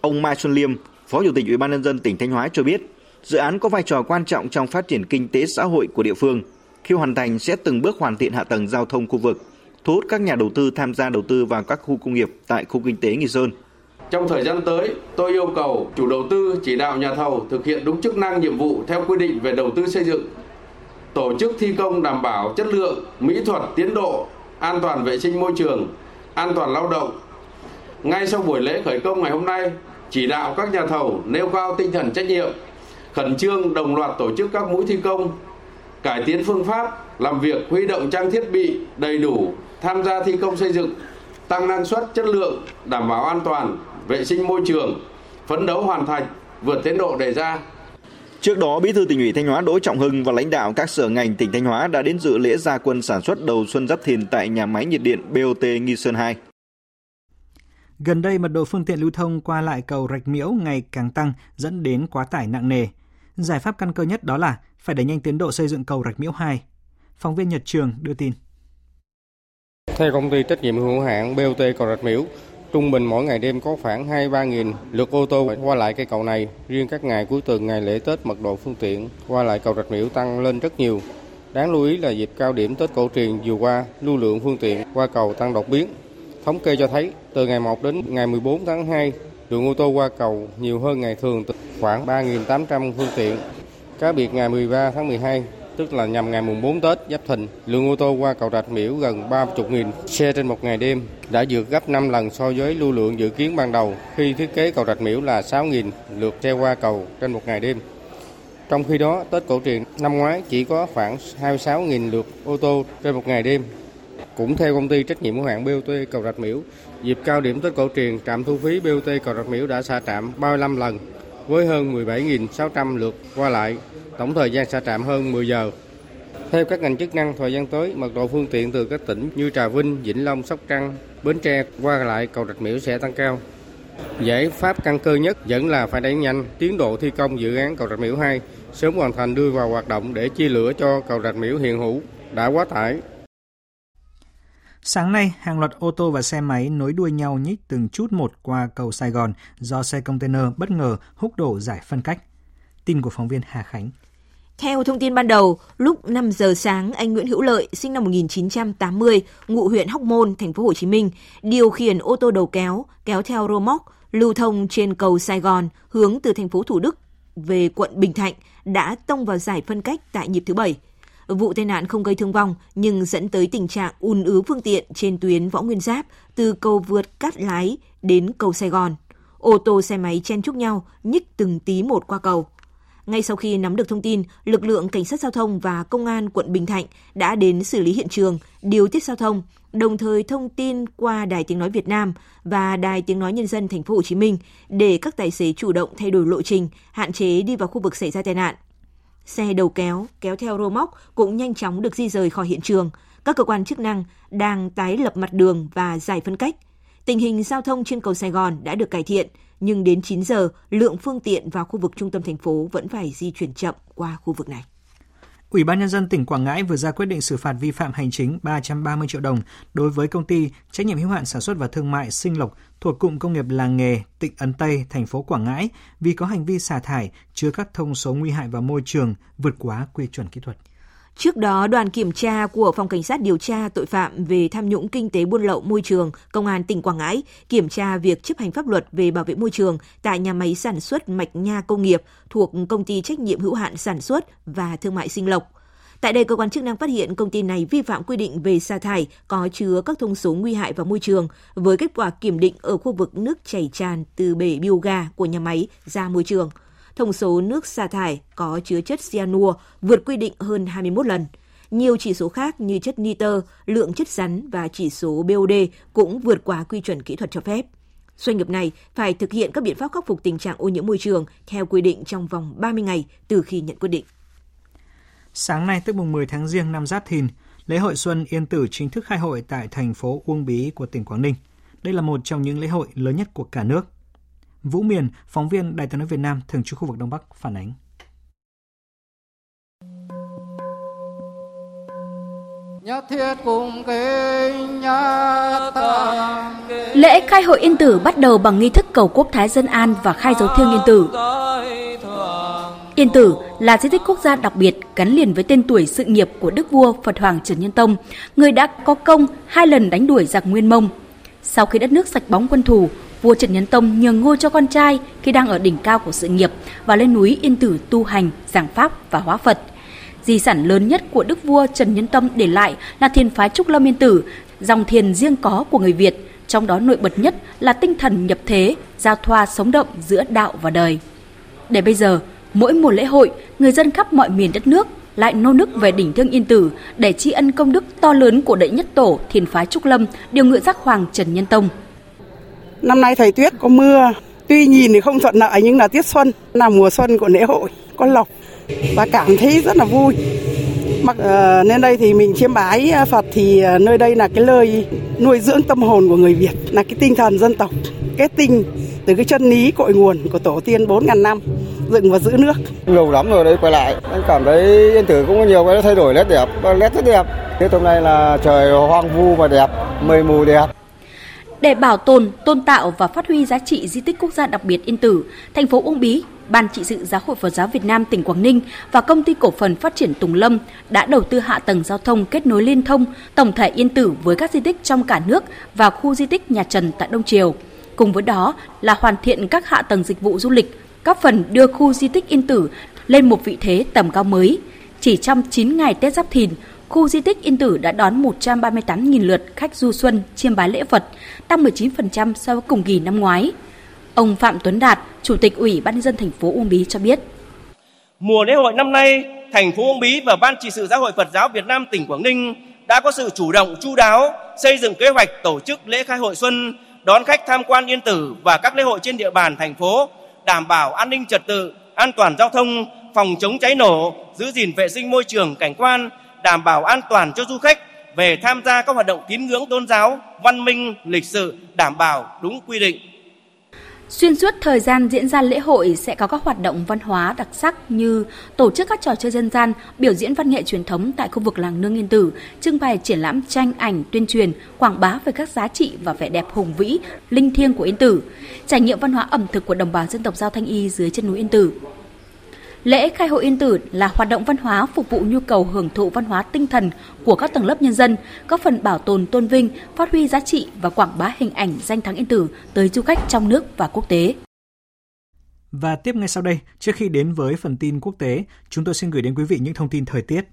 Ông Mai Xuân Liêm, Phó Chủ tịch Ủy ban nhân dân tỉnh Thanh Hóa cho biết, dự án có vai trò quan trọng trong phát triển kinh tế xã hội của địa phương. Khi hoàn thành sẽ từng bước hoàn thiện hạ tầng giao thông khu vực, thu hút các nhà đầu tư tham gia đầu tư vào các khu công nghiệp tại khu kinh tế Nghi Sơn. Trong thời gian tới, tôi yêu cầu chủ đầu tư chỉ đạo nhà thầu thực hiện đúng chức năng nhiệm vụ theo quy định về đầu tư xây dựng, tổ chức thi công đảm bảo chất lượng, mỹ thuật, tiến độ, an toàn vệ sinh môi trường, an toàn lao động. Ngay sau buổi lễ khởi công ngày hôm nay, chỉ đạo các nhà thầu nêu cao tinh thần trách nhiệm, khẩn trương đồng loạt tổ chức các mũi thi công, cải tiến phương pháp, làm việc huy động trang thiết bị đầy đủ, tham gia thi công xây dựng, tăng năng suất, chất lượng, đảm bảo an toàn, vệ sinh môi trường, phấn đấu hoàn thành, vượt tiến độ đề ra. Trước đó, Bí thư tỉnh ủy Thanh Hóa Đỗ Trọng Hưng và lãnh đạo các sở ngành tỉnh Thanh Hóa đã đến dự lễ gia quân sản xuất đầu xuân Giáp Thìn tại nhà máy nhiệt điện BOT Nghi Sơn 2. Gần đây, mật độ phương tiện lưu thông qua lại cầu Rạch Miễu ngày càng tăng dẫn đến quá tải nặng nề. Giải pháp căn cơ nhất đó là phải đẩy nhanh tiến độ xây dựng cầu Rạch Miễu 2. Phóng viên Nhật Trường đưa tin. Theo công ty trách nhiệm hữu hạn BOT cầu Rạch Miễu, Trung bình mỗi ngày đêm có khoảng 2-3 nghìn lượt ô tô qua lại cây cầu này. Riêng các ngày cuối tuần, ngày lễ Tết, mật độ phương tiện qua lại cầu Rạch Miễu tăng lên rất nhiều. Đáng lưu ý là dịp cao điểm Tết cổ truyền vừa qua, lưu lượng phương tiện qua cầu tăng đột biến. Thống kê cho thấy, từ ngày 1 đến ngày 14 tháng 2, lượng ô tô qua cầu nhiều hơn ngày thường khoảng 3.800 phương tiện. Cá biệt ngày 13 tháng 12, tức là nhằm ngày mùng 4 Tết Giáp Thìn, lượng ô tô qua cầu Rạch Miễu gần 30.000 xe trên một ngày đêm, đã vượt gấp 5 lần so với lưu lượng dự kiến ban đầu khi thiết kế cầu Rạch Miễu là 6.000 lượt xe qua cầu trên một ngày đêm. Trong khi đó, Tết cổ truyền năm ngoái chỉ có khoảng 26.000 lượt ô tô trên một ngày đêm. Cũng theo công ty trách nhiệm hữu hạn BOT cầu Rạch Miễu, dịp cao điểm Tết cổ truyền, trạm thu phí BOT cầu Rạch Miễu đã xa trạm 35 lần với hơn 17.600 lượt qua lại tổng thời gian xả trạm hơn 10 giờ. Theo các ngành chức năng, thời gian tới, mật độ phương tiện từ các tỉnh như Trà Vinh, Vĩnh Long, Sóc Trăng, Bến Tre qua lại cầu Rạch Miễu sẽ tăng cao. Giải pháp căn cơ nhất vẫn là phải đẩy nhanh tiến độ thi công dự án cầu Rạch Miễu 2, sớm hoàn thành đưa vào hoạt động để chia lửa cho cầu Rạch Miễu hiện hữu đã quá tải. Sáng nay, hàng loạt ô tô và xe máy nối đuôi nhau nhích từng chút một qua cầu Sài Gòn do xe container bất ngờ húc đổ giải phân cách. Tin của phóng viên Hà Khánh. Theo thông tin ban đầu, lúc 5 giờ sáng, anh Nguyễn Hữu Lợi, sinh năm 1980, ngụ huyện Hóc Môn, thành phố Hồ Chí Minh, điều khiển ô tô đầu kéo kéo theo rô móc lưu thông trên cầu Sài Gòn hướng từ thành phố Thủ Đức về quận Bình Thạnh đã tông vào giải phân cách tại nhịp thứ bảy. Vụ tai nạn không gây thương vong nhưng dẫn tới tình trạng ùn ứ phương tiện trên tuyến Võ Nguyên Giáp từ cầu vượt Cát Lái đến cầu Sài Gòn. Ô tô xe máy chen chúc nhau, nhích từng tí một qua cầu. Ngay sau khi nắm được thông tin, lực lượng cảnh sát giao thông và công an quận Bình Thạnh đã đến xử lý hiện trường, điều tiết giao thông, đồng thời thông tin qua Đài Tiếng nói Việt Nam và Đài Tiếng nói Nhân dân Thành phố Hồ Chí Minh để các tài xế chủ động thay đổi lộ trình, hạn chế đi vào khu vực xảy ra tai nạn. Xe đầu kéo, kéo theo rô móc cũng nhanh chóng được di rời khỏi hiện trường. Các cơ quan chức năng đang tái lập mặt đường và giải phân cách. Tình hình giao thông trên cầu Sài Gòn đã được cải thiện, nhưng đến 9 giờ, lượng phương tiện vào khu vực trung tâm thành phố vẫn phải di chuyển chậm qua khu vực này. Ủy ban nhân dân tỉnh Quảng Ngãi vừa ra quyết định xử phạt vi phạm hành chính 330 triệu đồng đối với công ty trách nhiệm hữu hạn sản xuất và thương mại Sinh Lộc thuộc cụm công nghiệp làng nghề Tịnh Ấn Tây, thành phố Quảng Ngãi vì có hành vi xả thải chứa các thông số nguy hại vào môi trường vượt quá quy chuẩn kỹ thuật. Trước đó, đoàn kiểm tra của Phòng Cảnh sát điều tra tội phạm về tham nhũng kinh tế buôn lậu môi trường, Công an tỉnh Quảng Ngãi kiểm tra việc chấp hành pháp luật về bảo vệ môi trường tại nhà máy sản xuất mạch nha công nghiệp thuộc công ty trách nhiệm hữu hạn sản xuất và thương mại Sinh Lộc. Tại đây, cơ quan chức năng phát hiện công ty này vi phạm quy định về xả thải có chứa các thông số nguy hại vào môi trường với kết quả kiểm định ở khu vực nước chảy tràn từ bể bioga của nhà máy ra môi trường – thông số nước xả thải có chứa chất cyanua vượt quy định hơn 21 lần. Nhiều chỉ số khác như chất nitơ, lượng chất rắn và chỉ số BOD cũng vượt quá quy chuẩn kỹ thuật cho phép. Doanh nghiệp này phải thực hiện các biện pháp khắc phục tình trạng ô nhiễm môi trường theo quy định trong vòng 30 ngày từ khi nhận quyết định. Sáng nay tức mùng 10 tháng Giêng năm Giáp Thìn, lễ hội Xuân Yên Tử chính thức khai hội tại thành phố Uông Bí của tỉnh Quảng Ninh. Đây là một trong những lễ hội lớn nhất của cả nước. Vũ Miền, phóng viên Đài tiếng nói Việt Nam thường trú khu vực Đông Bắc phản ánh. Nhất thiết cùng kính nhất Lễ khai hội Yên Tử bắt đầu bằng nghi thức cầu quốc thái dân an và khai dấu thiêng Yên Tử. Yên Tử là di tích quốc gia đặc biệt gắn liền với tên tuổi sự nghiệp của Đức vua Phật Hoàng Trần Nhân Tông, người đã có công hai lần đánh đuổi giặc Nguyên Mông. Sau khi đất nước sạch bóng quân thù, vua Trần Nhân Tông nhường ngôi cho con trai khi đang ở đỉnh cao của sự nghiệp và lên núi Yên Tử tu hành, giảng pháp và hóa Phật. Di sản lớn nhất của đức vua Trần Nhân Tông để lại là thiền phái Trúc Lâm Yên Tử, dòng thiền riêng có của người Việt, trong đó nổi bật nhất là tinh thần nhập thế, giao thoa sống động giữa đạo và đời. Để bây giờ, mỗi mùa lễ hội, người dân khắp mọi miền đất nước lại nô nức về đỉnh Thương Yên Tử để tri ân công đức to lớn của đệ nhất tổ thiền phái Trúc Lâm, điều ngự giác hoàng Trần Nhân Tông. Năm nay thời tiết có mưa, tuy nhìn thì không thuận lợi nhưng là tiết xuân, là mùa xuân của lễ hội, có lộc và cảm thấy rất là vui. Mặc ờ, uh, nên đây thì mình chiêm bái ờ, Phật thì uh, nơi đây là cái nơi nuôi dưỡng tâm hồn của người Việt, là cái tinh thần dân tộc, kết tinh từ cái chân lý cội nguồn của tổ tiên 4.000 năm dựng và giữ nước. Lâu lắm rồi đấy quay lại, anh cảm thấy Yên Tử cũng có nhiều cái thay đổi nét đẹp, nét rất đẹp. Thế hôm nay là trời hoang vu và đẹp, mây mù đẹp. Để bảo tồn, tôn tạo và phát huy giá trị di tích quốc gia đặc biệt Yên Tử, thành phố Uông Bí, Ban trị sự Giáo hội Phật giáo Việt Nam tỉnh Quảng Ninh và công ty cổ phần phát triển Tùng Lâm đã đầu tư hạ tầng giao thông kết nối liên thông tổng thể Yên Tử với các di tích trong cả nước và khu di tích nhà Trần tại Đông Triều. Cùng với đó là hoàn thiện các hạ tầng dịch vụ du lịch, góp phần đưa khu di tích Yên Tử lên một vị thế tầm cao mới. Chỉ trong 9 ngày Tết Giáp Thìn, khu di tích Yên Tử đã đón 138.000 lượt khách du xuân chiêm bái lễ Phật, tăng 19% so với cùng kỳ năm ngoái. Ông Phạm Tuấn Đạt, Chủ tịch Ủy ban nhân dân thành phố Uông Bí cho biết. Mùa lễ hội năm nay, thành phố Uông Bí và Ban trị sự Giáo hội Phật giáo Việt Nam tỉnh Quảng Ninh đã có sự chủ động chu đáo xây dựng kế hoạch tổ chức lễ khai hội xuân, đón khách tham quan Yên Tử và các lễ hội trên địa bàn thành phố, đảm bảo an ninh trật tự, an toàn giao thông, phòng chống cháy nổ, giữ gìn vệ sinh môi trường cảnh quan, đảm bảo an toàn cho du khách về tham gia các hoạt động tín ngưỡng tôn giáo, văn minh, lịch sử đảm bảo đúng quy định. Xuyên suốt thời gian diễn ra lễ hội sẽ có các hoạt động văn hóa đặc sắc như tổ chức các trò chơi dân gian, biểu diễn văn nghệ truyền thống tại khu vực làng Nương Yên Tử, trưng bày triển lãm tranh ảnh tuyên truyền, quảng bá về các giá trị và vẻ đẹp hùng vĩ, linh thiêng của Yên Tử, trải nghiệm văn hóa ẩm thực của đồng bào dân tộc Giao Thanh Y dưới chân núi Yên Tử. Lễ khai hội Yên Tử là hoạt động văn hóa phục vụ nhu cầu hưởng thụ văn hóa tinh thần của các tầng lớp nhân dân, góp phần bảo tồn tôn vinh, phát huy giá trị và quảng bá hình ảnh danh thắng Yên Tử tới du khách trong nước và quốc tế. Và tiếp ngay sau đây, trước khi đến với phần tin quốc tế, chúng tôi xin gửi đến quý vị những thông tin thời tiết.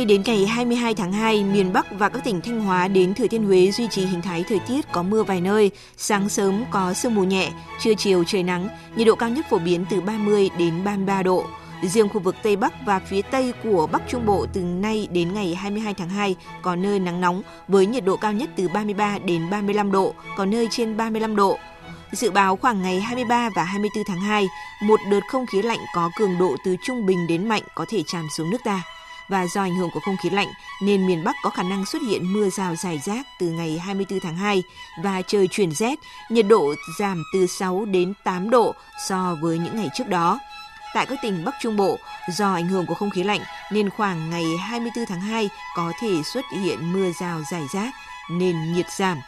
Nay đến ngày 22 tháng 2, miền Bắc và các tỉnh Thanh Hóa đến Thừa Thiên Huế duy trì hình thái thời tiết có mưa vài nơi, sáng sớm có sương mù nhẹ, trưa chiều trời nắng, nhiệt độ cao nhất phổ biến từ 30 đến 33 độ. Riêng khu vực Tây Bắc và phía Tây của Bắc Trung Bộ từ nay đến ngày 22 tháng 2 có nơi nắng nóng với nhiệt độ cao nhất từ 33 đến 35 độ, có nơi trên 35 độ. Dự báo khoảng ngày 23 và 24 tháng 2, một đợt không khí lạnh có cường độ từ trung bình đến mạnh có thể tràn xuống nước ta và do ảnh hưởng của không khí lạnh nên miền Bắc có khả năng xuất hiện mưa rào rải rác từ ngày 24 tháng 2 và trời chuyển rét, nhiệt độ giảm từ 6 đến 8 độ so với những ngày trước đó. Tại các tỉnh Bắc Trung Bộ, do ảnh hưởng của không khí lạnh nên khoảng ngày 24 tháng 2 có thể xuất hiện mưa rào rải rác nên nhiệt giảm.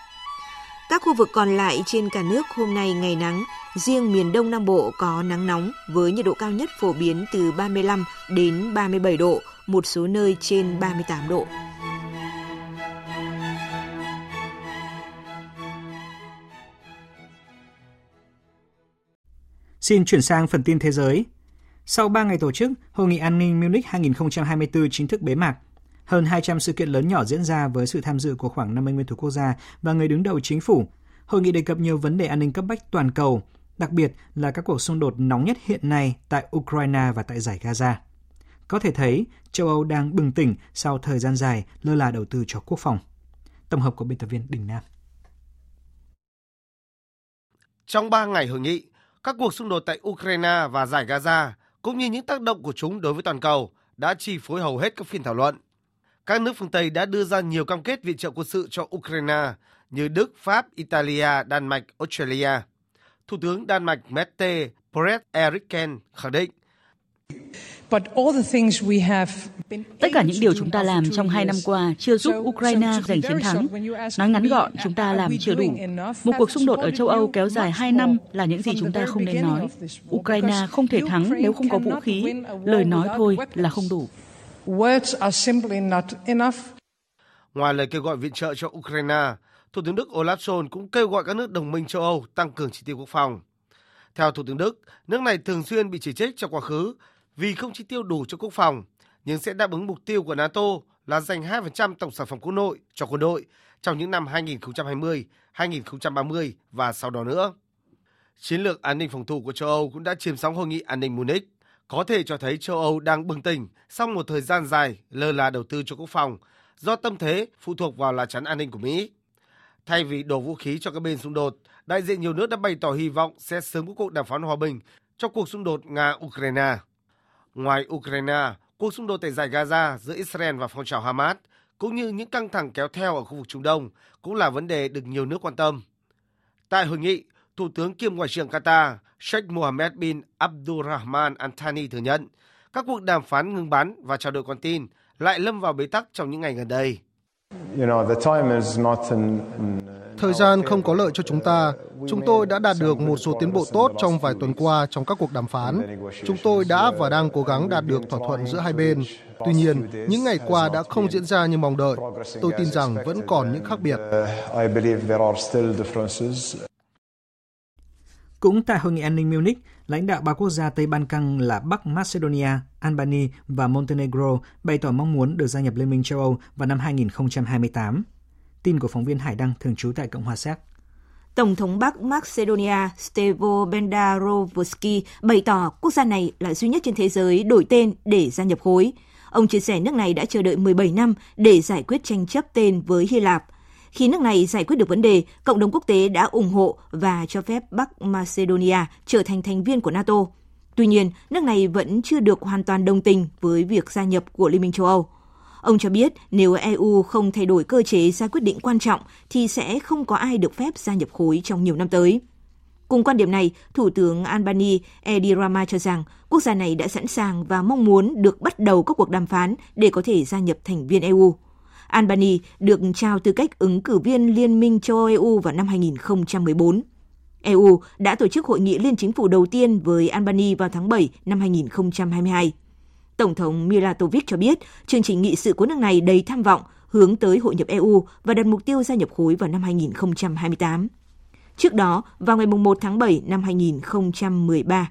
Các khu vực còn lại trên cả nước hôm nay ngày nắng, riêng miền Đông Nam Bộ có nắng nóng với nhiệt độ cao nhất phổ biến từ 35 đến 37 độ, một số nơi trên 38 độ. Xin chuyển sang phần tin thế giới. Sau 3 ngày tổ chức, Hội nghị an ninh Munich 2024 chính thức bế mạc. Hơn 200 sự kiện lớn nhỏ diễn ra với sự tham dự của khoảng 50 nguyên thủ quốc gia và người đứng đầu chính phủ. Hội nghị đề cập nhiều vấn đề an ninh cấp bách toàn cầu, đặc biệt là các cuộc xung đột nóng nhất hiện nay tại Ukraine và tại giải Gaza. Có thể thấy, châu Âu đang bừng tỉnh sau thời gian dài lơ là đầu tư cho quốc phòng. Tổng hợp của biên tập viên Đình Nam. Trong 3 ngày hội nghị, các cuộc xung đột tại Ukraine và giải Gaza cũng như những tác động của chúng đối với toàn cầu đã chi phối hầu hết các phiên thảo luận. Các nước phương Tây đã đưa ra nhiều cam kết viện trợ quân sự cho Ukraine như Đức, Pháp, Italia, Đan Mạch, Australia. Thủ tướng Đan Mạch Mette Bret Eriksen khẳng định Tất cả những điều chúng ta làm trong hai năm qua chưa giúp Ukraine giành chiến thắng. Nói ngắn gọn, chúng ta làm chưa đủ. Một cuộc xung đột ở châu Âu kéo dài hai năm là những gì chúng ta không nên nói. Ukraine không thể thắng nếu không có vũ khí. Lời nói thôi là không đủ. Ngoài lời kêu gọi viện trợ cho Ukraine, Thủ tướng Đức Olaf Scholz cũng kêu gọi các nước đồng minh châu Âu tăng cường chi tiêu quốc phòng. Theo Thủ tướng Đức, nước này thường xuyên bị chỉ trích trong quá khứ vì không chi tiêu đủ cho quốc phòng, nhưng sẽ đáp ứng mục tiêu của NATO là dành 2% tổng sản phẩm quốc nội cho quân đội trong những năm 2020, 2030 và sau đó nữa. Chiến lược an ninh phòng thủ của châu Âu cũng đã chiếm sóng hội nghị an ninh Munich, có thể cho thấy châu Âu đang bừng tỉnh sau một thời gian dài lơ là đầu tư cho quốc phòng do tâm thế phụ thuộc vào lá chắn an ninh của Mỹ. Thay vì đổ vũ khí cho các bên xung đột, đại diện nhiều nước đã bày tỏ hy vọng sẽ sớm có cuộc đàm phán hòa bình cho cuộc xung đột Nga-Ukraine. Ngoài Ukraine, cuộc xung đột tại giải Gaza giữa Israel và phong trào Hamas cũng như những căng thẳng kéo theo ở khu vực Trung Đông cũng là vấn đề được nhiều nước quan tâm. Tại hội nghị, Thủ tướng kiêm Ngoại trưởng Qatar Sheikh Mohammed bin Abdulrahman Al Thani thừa nhận các cuộc đàm phán ngừng bắn và trao đổi con tin lại lâm vào bế tắc trong những ngày gần đây. Thời gian không có lợi cho chúng ta. Chúng tôi đã đạt được một số tiến bộ tốt trong vài tuần qua trong các cuộc đàm phán. Chúng tôi đã và đang cố gắng đạt được thỏa thuận giữa hai bên. Tuy nhiên, những ngày qua đã không diễn ra như mong đợi. Tôi tin rằng vẫn còn những khác biệt. Cũng tại Hội nghị an ninh Munich, lãnh đạo ba quốc gia Tây Ban Căng là Bắc Macedonia, Albania và Montenegro bày tỏ mong muốn được gia nhập Liên minh châu Âu vào năm 2028. Tin của phóng viên Hải Đăng thường trú tại Cộng hòa Séc. Tổng thống Bắc Macedonia Stevo Bendarovsky bày tỏ quốc gia này là duy nhất trên thế giới đổi tên để gia nhập khối. Ông chia sẻ nước này đã chờ đợi 17 năm để giải quyết tranh chấp tên với Hy Lạp. Khi nước này giải quyết được vấn đề, cộng đồng quốc tế đã ủng hộ và cho phép Bắc Macedonia trở thành thành viên của NATO. Tuy nhiên, nước này vẫn chưa được hoàn toàn đồng tình với việc gia nhập của Liên minh châu Âu. Ông cho biết nếu EU không thay đổi cơ chế ra quyết định quan trọng thì sẽ không có ai được phép gia nhập khối trong nhiều năm tới. Cùng quan điểm này, Thủ tướng Albany Edi Rama cho rằng quốc gia này đã sẵn sàng và mong muốn được bắt đầu các cuộc đàm phán để có thể gia nhập thành viên EU. Albany được trao tư cách ứng cử viên Liên minh châu Âu EU vào năm 2014. EU đã tổ chức hội nghị liên chính phủ đầu tiên với Albany vào tháng 7 năm 2022. Tổng thống Milatovic cho biết chương trình nghị sự của nước này đầy tham vọng hướng tới hội nhập EU và đặt mục tiêu gia nhập khối vào năm 2028. Trước đó, vào ngày 1 tháng 7 năm 2013,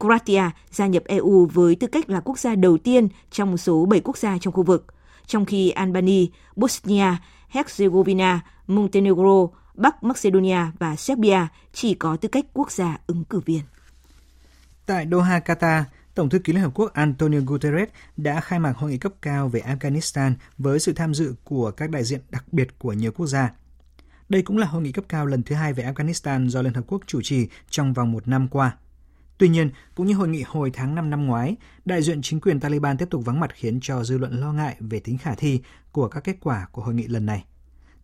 Croatia gia nhập EU với tư cách là quốc gia đầu tiên trong số 7 quốc gia trong khu vực, trong khi Albania, Bosnia, Herzegovina, Montenegro, Bắc Macedonia và Serbia chỉ có tư cách quốc gia ứng cử viên. Tại Doha, Qatar, Tổng thư ký Liên Hợp Quốc Antonio Guterres đã khai mạc hội nghị cấp cao về Afghanistan với sự tham dự của các đại diện đặc biệt của nhiều quốc gia. Đây cũng là hội nghị cấp cao lần thứ hai về Afghanistan do Liên Hợp Quốc chủ trì trong vòng một năm qua. Tuy nhiên, cũng như hội nghị hồi tháng 5 năm ngoái, đại diện chính quyền Taliban tiếp tục vắng mặt khiến cho dư luận lo ngại về tính khả thi của các kết quả của hội nghị lần này.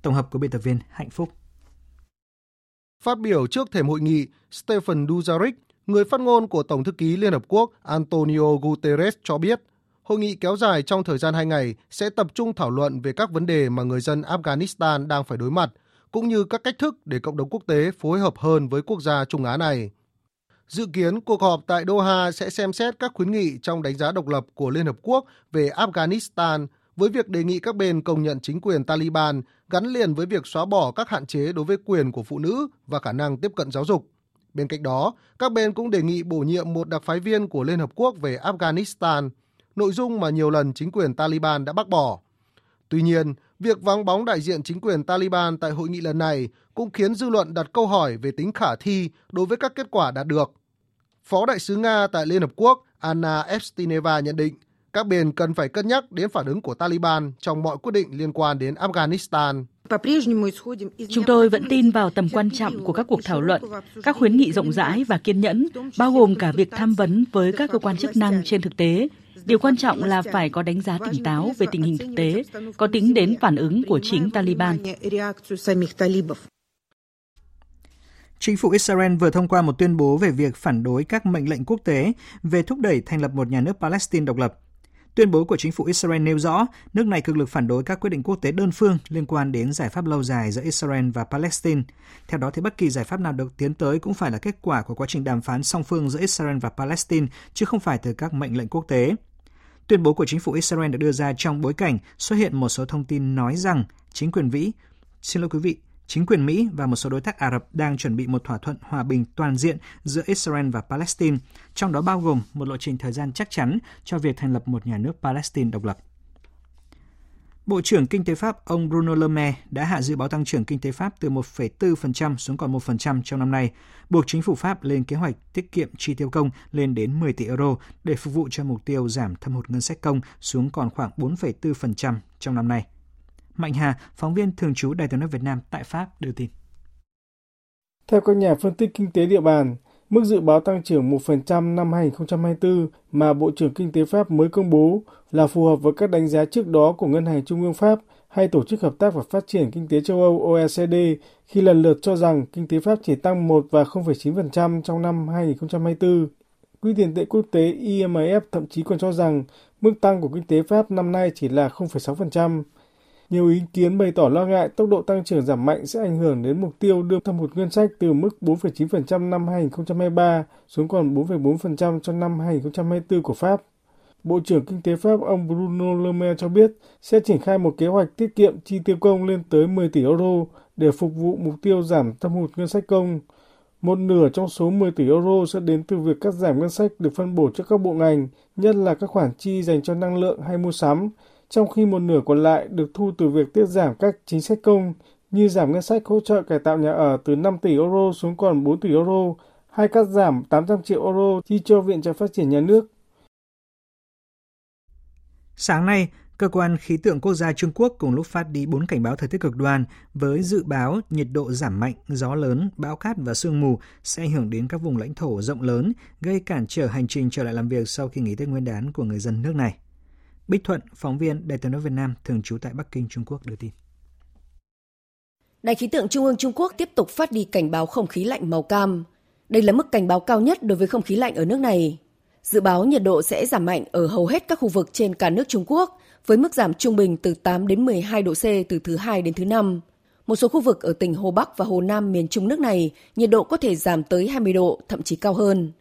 Tổng hợp của biên tập viên Hạnh Phúc. Phát biểu trước thềm hội nghị, Stephen Dujarric, người phát ngôn của Tổng thư ký Liên Hợp Quốc Antonio Guterres cho biết, hội nghị kéo dài trong thời gian 2 ngày sẽ tập trung thảo luận về các vấn đề mà người dân Afghanistan đang phải đối mặt, cũng như các cách thức để cộng đồng quốc tế phối hợp hơn với quốc gia Trung Á này. Dự kiến cuộc họp tại Doha sẽ xem xét các khuyến nghị trong đánh giá độc lập của Liên Hợp Quốc về Afghanistan với việc đề nghị các bên công nhận chính quyền Taliban gắn liền với việc xóa bỏ các hạn chế đối với quyền của phụ nữ và khả năng tiếp cận giáo dục. Bên cạnh đó, các bên cũng đề nghị bổ nhiệm một đặc phái viên của Liên Hợp Quốc về Afghanistan, nội dung mà nhiều lần chính quyền Taliban đã bác bỏ. Tuy nhiên, việc vắng bóng đại diện chính quyền Taliban tại hội nghị lần này cũng khiến dư luận đặt câu hỏi về tính khả thi đối với các kết quả đạt được. Phó đại sứ Nga tại Liên Hợp Quốc Anna Evstineva nhận định các bên cần phải cân nhắc đến phản ứng của Taliban trong mọi quyết định liên quan đến Afghanistan. Chúng tôi vẫn tin vào tầm quan trọng của các cuộc thảo luận, các khuyến nghị rộng rãi và kiên nhẫn, bao gồm cả việc tham vấn với các cơ quan chức năng trên thực tế. Điều quan trọng là phải có đánh giá tỉnh táo về tình hình thực tế, có tính đến phản ứng của chính Taliban. Chính phủ Israel vừa thông qua một tuyên bố về việc phản đối các mệnh lệnh quốc tế về thúc đẩy thành lập một nhà nước Palestine độc lập. Tuyên bố của chính phủ Israel nêu rõ nước này cực lực phản đối các quyết định quốc tế đơn phương liên quan đến giải pháp lâu dài giữa Israel và Palestine. Theo đó, thì bất kỳ giải pháp nào được tiến tới cũng phải là kết quả của quá trình đàm phán song phương giữa Israel và Palestine, chứ không phải từ các mệnh lệnh quốc tế. Tuyên bố của chính phủ Israel được đưa ra trong bối cảnh xuất hiện một số thông tin nói rằng chính quyền Vĩ, xin lỗi quý vị, chính quyền Mỹ và một số đối tác Ả Rập đang chuẩn bị một thỏa thuận hòa bình toàn diện giữa Israel và Palestine, trong đó bao gồm một lộ trình thời gian chắc chắn cho việc thành lập một nhà nước Palestine độc lập. Bộ trưởng Kinh tế Pháp ông Bruno Le Maire đã hạ dự báo tăng trưởng kinh tế Pháp từ 1,4% xuống còn 1% trong năm nay, buộc chính phủ Pháp lên kế hoạch tiết kiệm chi tiêu công lên đến 10 tỷ euro để phục vụ cho mục tiêu giảm thâm hụt ngân sách công xuống còn khoảng 4,4% trong năm nay. Mạnh Hà, phóng viên thường trú Đài tiếng nói Việt Nam tại Pháp đưa tin. Theo các nhà phân tích kinh tế địa bàn, mức dự báo tăng trưởng 1% năm 2024 mà Bộ trưởng Kinh tế Pháp mới công bố là phù hợp với các đánh giá trước đó của Ngân hàng Trung ương Pháp hay Tổ chức Hợp tác và Phát triển Kinh tế châu Âu OECD khi lần lượt cho rằng kinh tế Pháp chỉ tăng 1 và 0,9% trong năm 2024. Quỹ tiền tệ quốc tế IMF thậm chí còn cho rằng mức tăng của kinh tế Pháp năm nay chỉ là 0,6%. Nhiều ý kiến bày tỏ lo ngại tốc độ tăng trưởng giảm mạnh sẽ ảnh hưởng đến mục tiêu đưa thâm hụt ngân sách từ mức 4,9% năm 2023 xuống còn 4,4% trong năm 2024 của Pháp. Bộ trưởng Kinh tế Pháp ông Bruno Le Maire cho biết sẽ triển khai một kế hoạch tiết kiệm chi tiêu công lên tới 10 tỷ euro để phục vụ mục tiêu giảm thâm hụt ngân sách công. Một nửa trong số 10 tỷ euro sẽ đến từ việc cắt giảm ngân sách được phân bổ cho các bộ ngành, nhất là các khoản chi dành cho năng lượng hay mua sắm, trong khi một nửa còn lại được thu từ việc tiết giảm các chính sách công như giảm ngân sách hỗ trợ cải tạo nhà ở từ 5 tỷ euro xuống còn 4 tỷ euro hay cắt giảm 800 triệu euro chi cho Viện trợ Phát triển Nhà nước. Sáng nay, Cơ quan Khí tượng Quốc gia Trung Quốc cùng lúc phát đi 4 cảnh báo thời tiết cực đoan với dự báo nhiệt độ giảm mạnh, gió lớn, bão cát và sương mù sẽ ảnh hưởng đến các vùng lãnh thổ rộng lớn, gây cản trở hành trình trở lại làm việc sau khi nghỉ Tết Nguyên đán của người dân nước này. Bích Thuận, phóng viên Đài tiếng nói Việt Nam thường trú tại Bắc Kinh, Trung Quốc đưa tin. Đài khí tượng Trung ương Trung Quốc tiếp tục phát đi cảnh báo không khí lạnh màu cam. Đây là mức cảnh báo cao nhất đối với không khí lạnh ở nước này. Dự báo nhiệt độ sẽ giảm mạnh ở hầu hết các khu vực trên cả nước Trung Quốc, với mức giảm trung bình từ 8 đến 12 độ C từ thứ hai đến thứ năm. Một số khu vực ở tỉnh Hồ Bắc và Hồ Nam miền Trung nước này, nhiệt độ có thể giảm tới 20 độ, thậm chí cao hơn.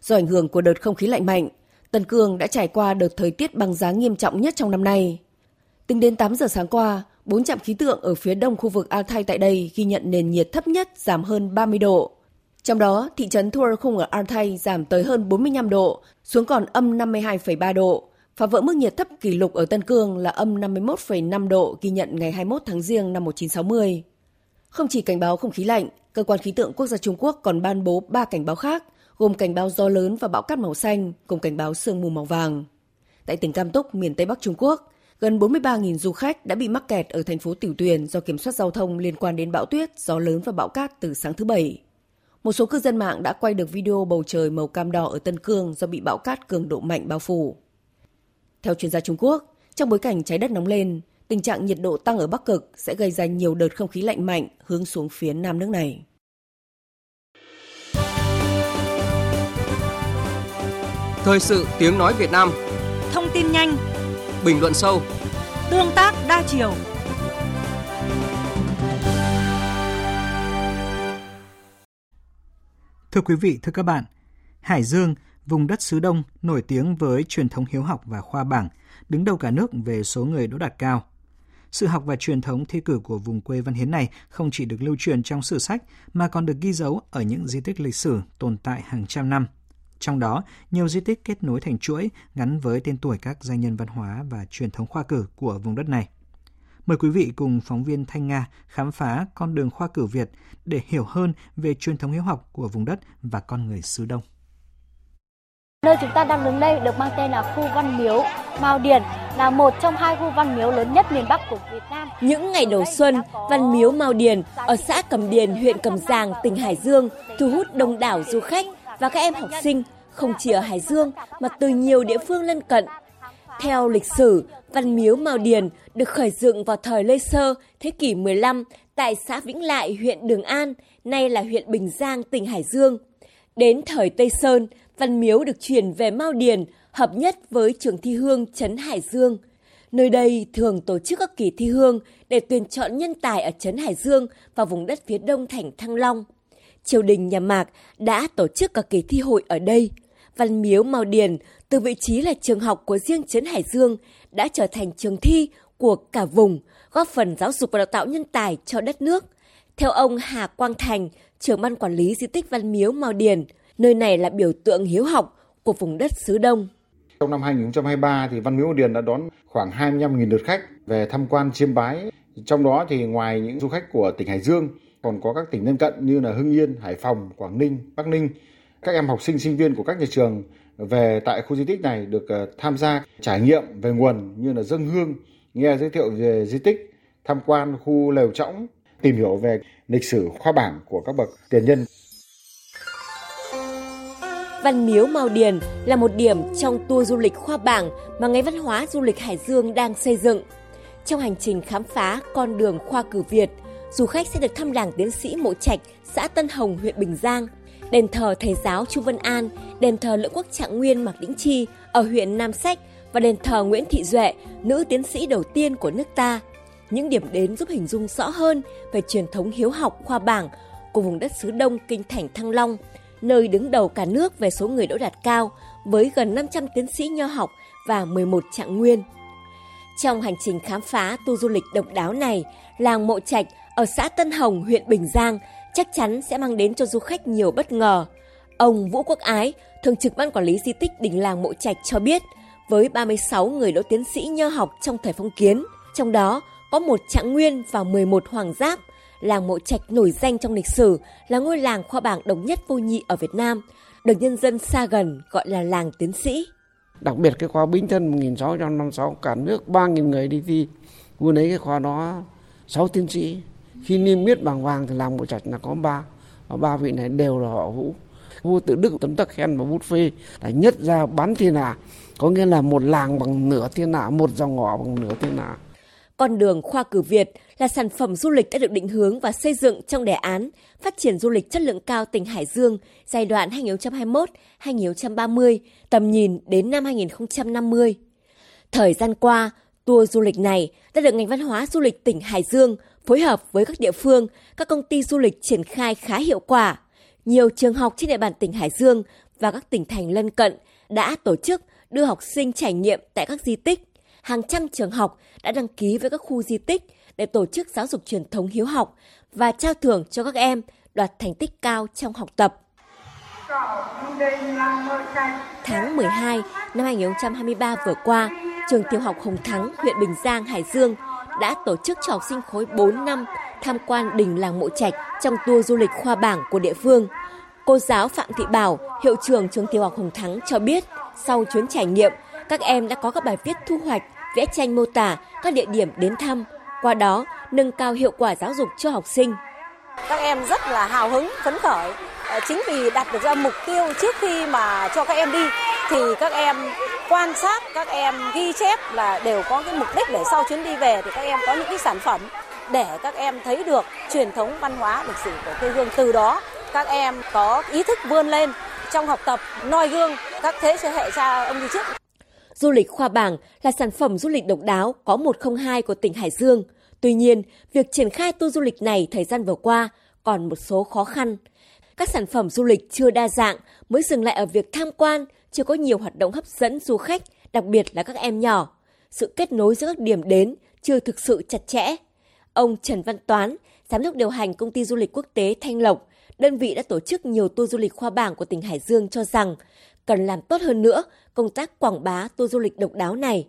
Do ảnh hưởng của đợt không khí lạnh mạnh, Tân Cương đã trải qua đợt thời tiết băng giá nghiêm trọng nhất trong năm nay. Tính đến 8 giờ sáng qua, bốn trạm khí tượng ở phía đông khu vực Altai tại đây ghi nhận nền nhiệt thấp nhất giảm hơn 30 độ. Trong đó, thị trấn Thua Khung ở Altai giảm tới hơn 45 độ, xuống còn âm 52,3 độ, phá vỡ mức nhiệt thấp kỷ lục ở Tân Cương là âm 51,5 độ ghi nhận ngày 21 tháng Giêng năm 1960. Không chỉ cảnh báo không khí lạnh, cơ quan khí tượng quốc gia Trung Quốc còn ban bố 3 cảnh báo khác, gồm cảnh báo gió lớn và bão cát màu xanh, cùng cảnh báo sương mù màu vàng. Tại tỉnh Cam Túc, miền Tây Bắc Trung Quốc, gần 43.000 du khách đã bị mắc kẹt ở thành phố Tiểu Tuyền do kiểm soát giao thông liên quan đến bão tuyết, gió lớn và bão cát từ sáng thứ Bảy. Một số cư dân mạng đã quay được video bầu trời màu cam đỏ ở Tân Cương do bị bão cát cường độ mạnh bao phủ. Theo chuyên gia Trung Quốc, trong bối cảnh trái đất nóng lên, tình trạng nhiệt độ tăng ở Bắc Cực sẽ gây ra nhiều đợt không khí lạnh mạnh hướng xuống phía nam nước này. Thời sự tiếng nói Việt Nam Thông tin nhanh Bình luận sâu Tương tác đa chiều Thưa quý vị, thưa các bạn, Hải Dương, vùng đất xứ Đông nổi tiếng với truyền thống hiếu học và khoa bảng, đứng đầu cả nước về số người đỗ đạt cao. Sự học và truyền thống thi cử của vùng quê Văn Hiến này không chỉ được lưu truyền trong sử sách mà còn được ghi dấu ở những di tích lịch sử tồn tại hàng trăm năm. Trong đó, nhiều di tích kết nối thành chuỗi gắn với tên tuổi các danh nhân văn hóa và truyền thống khoa cử của vùng đất này. Mời quý vị cùng phóng viên Thanh Nga khám phá con đường khoa cử Việt để hiểu hơn về truyền thống hiếu học của vùng đất và con người xứ Đông. Nơi chúng ta đang đứng đây được mang tên là khu Văn Miếu, Mao Điền là một trong hai khu văn miếu lớn nhất miền Bắc của Việt Nam. Những ngày đầu xuân, Văn Miếu Mao Điền ở xã Cẩm Điền, huyện Cẩm Giàng, tỉnh Hải Dương thu hút đông đảo du khách và các em học sinh không chỉ ở Hải Dương mà từ nhiều địa phương lân cận. Theo lịch sử, Văn Miếu Mào Điền được khởi dựng vào thời Lê Sơ, thế kỷ 15 tại xã Vĩnh Lại, huyện Đường An, nay là huyện Bình Giang, tỉnh Hải Dương. Đến thời Tây Sơn, Văn Miếu được chuyển về Mao Điền, hợp nhất với trường thi hương Trấn Hải Dương. Nơi đây thường tổ chức các kỳ thi hương để tuyển chọn nhân tài ở Trấn Hải Dương và vùng đất phía đông thành Thăng Long. Triều đình nhà Mạc đã tổ chức các kỳ thi hội ở đây. Văn Miếu Mao Điền từ vị trí là trường học của riêng Trấn Hải Dương đã trở thành trường thi của cả vùng, góp phần giáo dục và đào tạo nhân tài cho đất nước. Theo ông Hà Quang Thành, trưởng ban quản lý di tích Văn Miếu Mao Điền, nơi này là biểu tượng hiếu học của vùng đất xứ Đông. Trong năm 2023 thì Văn Miếu Mao Điền đã đón khoảng 25.000 lượt khách về tham quan chiêm bái. Trong đó thì ngoài những du khách của tỉnh Hải Dương còn có các tỉnh lân cận như là Hưng Yên, Hải Phòng, Quảng Ninh, Bắc Ninh. Các em học sinh sinh viên của các nhà trường về tại khu di tích này được ờ, tham gia trải nghiệm về nguồn như là dân hương, nghe giới thiệu về di tích, tham quan khu lều trõng, tìm hiểu về lịch sử khoa bảng của các bậc tiền nhân. Văn Miếu Mao Điền là một điểm trong tour du lịch khoa bảng mà ngành Văn hóa Du lịch Hải Dương đang xây dựng. Trong hành trình khám phá con đường khoa cử Việt, du khách sẽ được thăm làng tiến sĩ Mộ Trạch, xã Tân Hồng, huyện Bình Giang, đền thờ thầy giáo Chu Văn An, đền thờ Lữ Quốc Trạng Nguyên Mạc Đĩnh Chi ở huyện Nam Sách và đền thờ Nguyễn Thị Duệ, nữ tiến sĩ đầu tiên của nước ta. Những điểm đến giúp hình dung rõ hơn về truyền thống hiếu học khoa bảng của vùng đất xứ Đông kinh thành Thăng Long, nơi đứng đầu cả nước về số người đỗ đạt cao với gần 500 tiến sĩ nho học và 11 trạng nguyên. Trong hành trình khám phá tour du lịch độc đáo này, làng Mộ Trạch ở xã Tân Hồng, huyện Bình Giang chắc chắn sẽ mang đến cho du khách nhiều bất ngờ. Ông Vũ Quốc Ái, thường trực ban quản lý di tích đình làng Mộ Trạch cho biết, với 36 người đỗ tiến sĩ nho học trong thời phong kiến, trong đó có một trạng nguyên và 11 hoàng giáp, làng Mộ Trạch nổi danh trong lịch sử là ngôi làng khoa bảng độc nhất vô nhị ở Việt Nam, được nhân dân xa gần gọi là làng tiến sĩ. Đặc biệt cái khoa Bính Thân 1656 cả nước 3.000 người đi thi, vừa lấy cái khoa đó 6 tiến sĩ. Khi niêm yết bằng vàng thì làng bộ Trạch là có ba và ba vị này đều là họ Vũ. Vua tự Đức tấm tắc khen và bút phê là nhất ra bắn thiên hạ, có nghĩa là một làng bằng nửa thiên hạ, một dòng họ bằng nửa thiên hạ. Con đường khoa cử Việt là sản phẩm du lịch đã được định hướng và xây dựng trong đề án phát triển du lịch chất lượng cao tỉnh Hải Dương giai đoạn 2021-2030, tầm nhìn đến năm 2050. Thời gian qua, tour du lịch này đã được ngành văn hóa du lịch tỉnh Hải Dương phối hợp với các địa phương, các công ty du lịch triển khai khá hiệu quả. Nhiều trường học trên địa bàn tỉnh Hải Dương và các tỉnh thành lân cận đã tổ chức đưa học sinh trải nghiệm tại các di tích. Hàng trăm trường học đã đăng ký với các khu di tích để tổ chức giáo dục truyền thống hiếu học và trao thưởng cho các em đoạt thành tích cao trong học tập. Tháng 12 năm 2023 vừa qua, trường tiểu học Hồng Thắng, huyện Bình Giang, Hải Dương đã tổ chức cho học sinh khối 4 năm tham quan đình làng Mộ Trạch trong tour du lịch khoa bảng của địa phương. Cô giáo Phạm Thị Bảo, hiệu trưởng trường tiểu học Hồng Thắng cho biết, sau chuyến trải nghiệm, các em đã có các bài viết thu hoạch, vẽ tranh mô tả các địa điểm đến thăm, qua đó nâng cao hiệu quả giáo dục cho học sinh. Các em rất là hào hứng, phấn khởi. Ờ, chính vì đặt được ra mục tiêu trước khi mà cho các em đi thì các em quan sát, các em ghi chép là đều có cái mục đích để sau chuyến đi về thì các em có những cái sản phẩm để các em thấy được truyền thống văn hóa lịch sử của quê hương từ đó các em có ý thức vươn lên trong học tập noi gương các thế hệ cha ông đi trước. Du lịch Khoa Bảng là sản phẩm du lịch độc đáo có 102 của tỉnh Hải Dương. Tuy nhiên, việc triển khai tour du lịch này thời gian vừa qua còn một số khó khăn. Các sản phẩm du lịch chưa đa dạng mới dừng lại ở việc tham quan, chưa có nhiều hoạt động hấp dẫn du khách, đặc biệt là các em nhỏ. Sự kết nối giữa các điểm đến chưa thực sự chặt chẽ. Ông Trần Văn Toán, giám đốc điều hành công ty du lịch quốc tế Thanh Lộc, đơn vị đã tổ chức nhiều tour du lịch khoa bảng của tỉnh Hải Dương cho rằng cần làm tốt hơn nữa công tác quảng bá tour du lịch độc đáo này.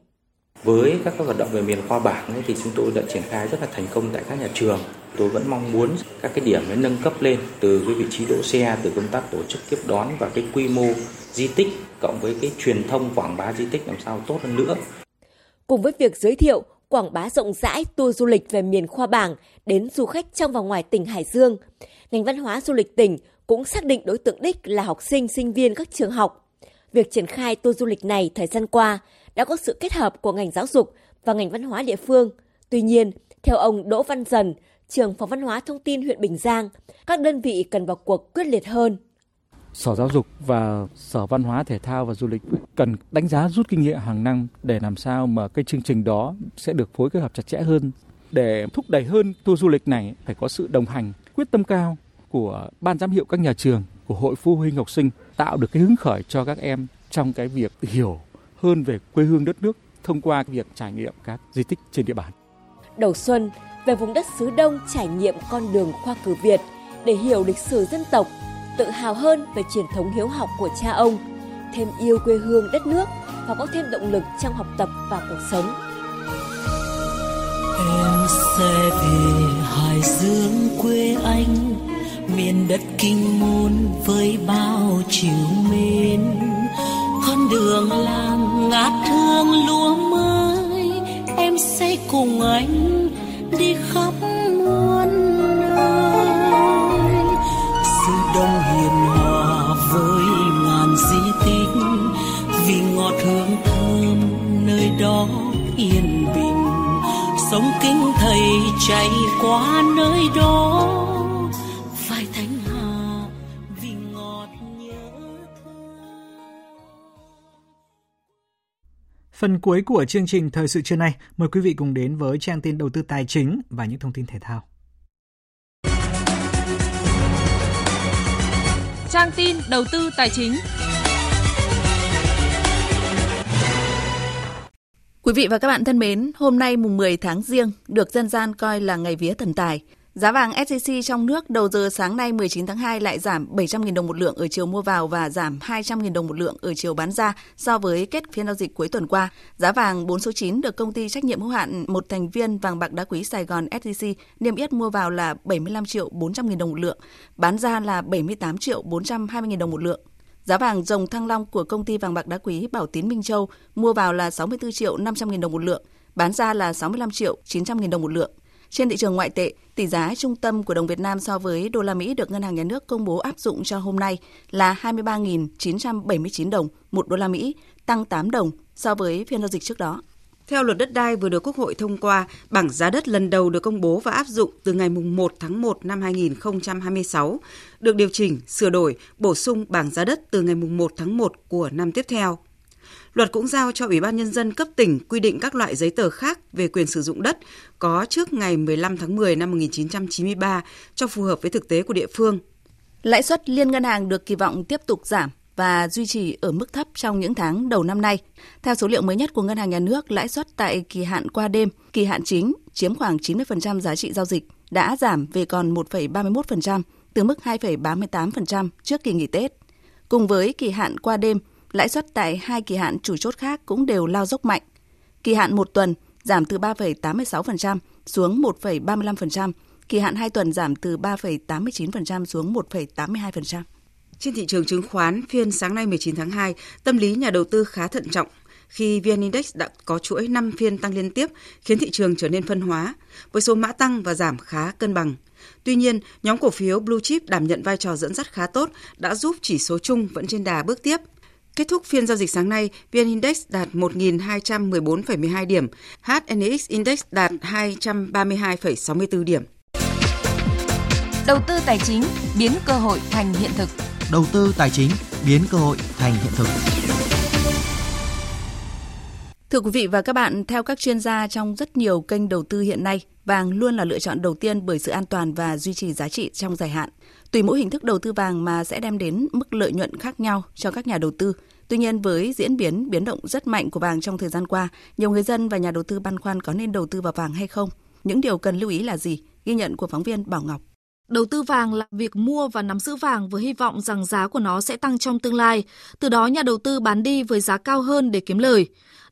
Với các hoạt động về miền khoa bảng ấy, thì chúng tôi đã triển khai rất là thành công tại các nhà trường. Tôi vẫn mong muốn các cái điểm ấy nâng cấp lên từ cái vị trí đỗ xe, từ công tác tổ chức tiếp đón và cái quy mô di tích cộng với cái truyền thông quảng bá di tích làm sao tốt hơn nữa. Cùng với việc giới thiệu, quảng bá rộng rãi tour du lịch về miền khoa bảng đến du khách trong và ngoài tỉnh Hải Dương, ngành văn hóa du lịch tỉnh cũng xác định đối tượng đích là học sinh, sinh viên các trường học. Việc triển khai tour du lịch này thời gian qua đã có sự kết hợp của ngành giáo dục và ngành văn hóa địa phương. Tuy nhiên, theo ông Đỗ Văn Dần, trường phòng văn hóa thông tin huyện Bình Giang, các đơn vị cần vào cuộc quyết liệt hơn. Sở Giáo dục và Sở Văn hóa Thể thao và Du lịch cần đánh giá rút kinh nghiệm hàng năm để làm sao mà cái chương trình đó sẽ được phối kết hợp chặt chẽ hơn để thúc đẩy hơn tour du lịch này phải có sự đồng hành quyết tâm cao của ban giám hiệu các nhà trường, của hội phụ huynh học sinh tạo được cái hứng khởi cho các em trong cái việc hiểu hơn về quê hương đất nước thông qua việc trải nghiệm các di tích trên địa bàn. Đầu xuân, về vùng đất xứ Đông trải nghiệm con đường khoa cử Việt để hiểu lịch sử dân tộc, tự hào hơn về truyền thống hiếu học của cha ông, thêm yêu quê hương đất nước và có thêm động lực trong học tập và cuộc sống. Em sẽ về Hải Dương quê anh, miền đất kinh môn với bao chiều mến con đường làng ngát hương lúa mới. Em sẽ cùng anh đi khắp muôn nơi. Sự đông hiền hòa với ngàn di tích, vì ngọt hương thơm nơi đó yên bình. Sống kính thầy chạy qua nơi đó Phần cuối của chương trình Thời sự trưa nay, mời quý vị cùng đến với trang tin đầu tư tài chính và những thông tin thể thao. Trang tin đầu tư tài chính. Quý vị và các bạn thân mến, hôm nay mùng 10 tháng Giêng được dân gian coi là ngày vía thần tài. Giá vàng SJC trong nước đầu giờ sáng nay 19 tháng 2 lại giảm 700.000 đồng một lượng ở chiều mua vào và giảm 200.000 đồng một lượng ở chiều bán ra so với kết phiên giao dịch cuối tuần qua. Giá vàng 4 số 9 được công ty trách nhiệm hữu hạn một thành viên vàng bạc đá quý Sài Gòn SJC niêm yết mua vào là 75 triệu 400.000 đồng một lượng, bán ra là 78 triệu 420.000 đồng một lượng. Giá vàng dòng thăng long của công ty vàng bạc đá quý Bảo Tín Minh Châu mua vào là 64 triệu 500 000 đồng một lượng, bán ra là 65 triệu 900 000 đồng một lượng. Trên thị trường ngoại tệ, tỷ giá trung tâm của đồng Việt Nam so với đô la Mỹ được Ngân hàng Nhà nước công bố áp dụng cho hôm nay là 23.979 đồng một đô la Mỹ, tăng 8 đồng so với phiên giao dịch trước đó. Theo luật đất đai vừa được Quốc hội thông qua, bảng giá đất lần đầu được công bố và áp dụng từ ngày 1 tháng 1 năm 2026, được điều chỉnh, sửa đổi, bổ sung bảng giá đất từ ngày 1 tháng 1 của năm tiếp theo. Luật cũng giao cho Ủy ban Nhân dân cấp tỉnh quy định các loại giấy tờ khác về quyền sử dụng đất có trước ngày 15 tháng 10 năm 1993 cho phù hợp với thực tế của địa phương. Lãi suất liên ngân hàng được kỳ vọng tiếp tục giảm và duy trì ở mức thấp trong những tháng đầu năm nay. Theo số liệu mới nhất của Ngân hàng Nhà nước, lãi suất tại kỳ hạn qua đêm, kỳ hạn chính chiếm khoảng 90% giá trị giao dịch đã giảm về còn 1,31% từ mức 2,38% trước kỳ nghỉ Tết. Cùng với kỳ hạn qua đêm, lãi suất tại hai kỳ hạn chủ chốt khác cũng đều lao dốc mạnh. Kỳ hạn một tuần giảm từ 3,86% xuống 1,35%, kỳ hạn 2 tuần giảm từ 3,89% xuống 1,82%. Trên thị trường chứng khoán, phiên sáng nay 19 tháng 2, tâm lý nhà đầu tư khá thận trọng khi VN Index đã có chuỗi 5 phiên tăng liên tiếp, khiến thị trường trở nên phân hóa, với số mã tăng và giảm khá cân bằng. Tuy nhiên, nhóm cổ phiếu Blue Chip đảm nhận vai trò dẫn dắt khá tốt, đã giúp chỉ số chung vẫn trên đà bước tiếp. Kết thúc phiên giao dịch sáng nay, VN Index đạt 1.214,12 điểm, HNX Index đạt 232,64 điểm. Đầu tư tài chính biến cơ hội thành hiện thực. Đầu tư tài chính biến cơ hội thành hiện thực. Thưa quý vị và các bạn, theo các chuyên gia trong rất nhiều kênh đầu tư hiện nay, vàng luôn là lựa chọn đầu tiên bởi sự an toàn và duy trì giá trị trong dài hạn. Tùy mỗi hình thức đầu tư vàng mà sẽ đem đến mức lợi nhuận khác nhau cho các nhà đầu tư. Tuy nhiên với diễn biến biến động rất mạnh của vàng trong thời gian qua, nhiều người dân và nhà đầu tư băn khoăn có nên đầu tư vào vàng hay không. Những điều cần lưu ý là gì? Ghi nhận của phóng viên Bảo Ngọc. Đầu tư vàng là việc mua và nắm giữ vàng với hy vọng rằng giá của nó sẽ tăng trong tương lai. Từ đó nhà đầu tư bán đi với giá cao hơn để kiếm lời.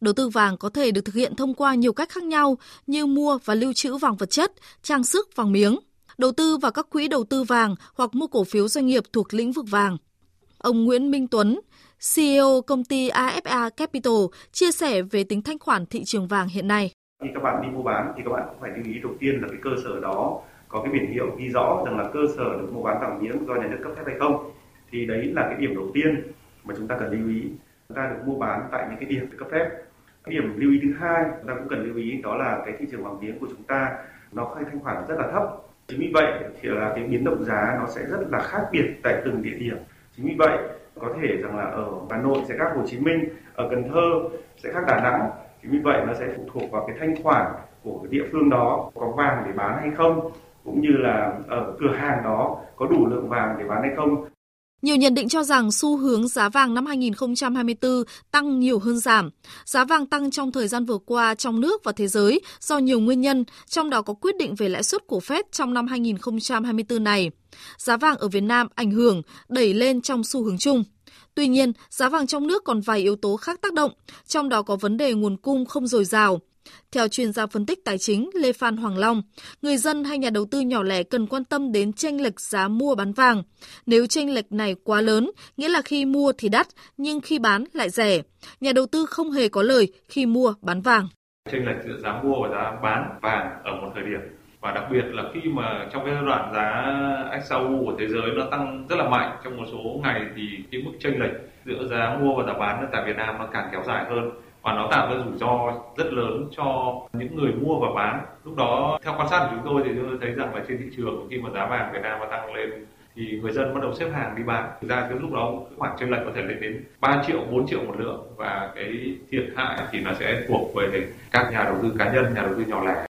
Đầu tư vàng có thể được thực hiện thông qua nhiều cách khác nhau như mua và lưu trữ vàng vật chất, trang sức vàng miếng, đầu tư vào các quỹ đầu tư vàng hoặc mua cổ phiếu doanh nghiệp thuộc lĩnh vực vàng. Ông Nguyễn Minh Tuấn, CEO công ty AFA Capital chia sẻ về tính thanh khoản thị trường vàng hiện nay. Khi các bạn đi mua bán thì các bạn cũng phải lưu ý đầu tiên là cái cơ sở đó có cái biển hiệu ghi rõ rằng là cơ sở được mua bán vàng miếng do nhà nước cấp phép hay không. Thì đấy là cái điểm đầu tiên mà chúng ta cần lưu ý. Chúng ta được mua bán tại những cái điểm được cấp phép điểm lưu ý thứ hai chúng ta cũng cần lưu ý, đó là cái thị trường vàng miếng của chúng ta, nó khai thanh khoản rất là thấp. Chính vì vậy thì là cái biến động giá nó sẽ rất là khác biệt tại từng địa điểm. Chính vì vậy, có thể rằng là ở Hà Nội sẽ khác Hồ Chí Minh, ở Cần Thơ sẽ khác Đà Nẵng. Chính vì vậy nó sẽ phụ thuộc vào cái thanh khoản của cái địa phương đó, có vàng để bán hay không, cũng như là ở cửa hàng đó có đủ lượng vàng để bán hay không nhiều nhận định cho rằng xu hướng giá vàng năm 2024 tăng nhiều hơn giảm. Giá vàng tăng trong thời gian vừa qua trong nước và thế giới do nhiều nguyên nhân, trong đó có quyết định về lãi suất của Fed trong năm 2024 này. Giá vàng ở Việt Nam ảnh hưởng, đẩy lên trong xu hướng chung. Tuy nhiên, giá vàng trong nước còn vài yếu tố khác tác động, trong đó có vấn đề nguồn cung không dồi dào. Theo chuyên gia phân tích tài chính Lê Phan Hoàng Long, người dân hay nhà đầu tư nhỏ lẻ cần quan tâm đến tranh lệch giá mua bán vàng. Nếu tranh lệch này quá lớn, nghĩa là khi mua thì đắt, nhưng khi bán lại rẻ. Nhà đầu tư không hề có lời khi mua bán vàng. Tranh lệch giữa giá mua và giá bán vàng ở một thời điểm và đặc biệt là khi mà trong cái giai đoạn giá XAU của thế giới nó tăng rất là mạnh trong một số ngày thì cái mức chênh lệch giữa giá mua và giá bán tại Việt Nam nó càng kéo dài hơn và nó tạo ra rủi ro rất lớn cho những người mua và bán. Lúc đó theo quan sát của chúng tôi thì chúng tôi thấy rằng là trên thị trường khi mà giá vàng Việt Nam mà tăng lên thì người dân bắt đầu xếp hàng đi bán. Thực ra cái lúc đó khoảng khoản chênh lệch có thể lên đến 3 triệu 4 triệu một lượng. Và cái thiệt hại thì nó sẽ thuộc về các nhà đầu tư cá nhân nhà đầu tư nhỏ lẻ.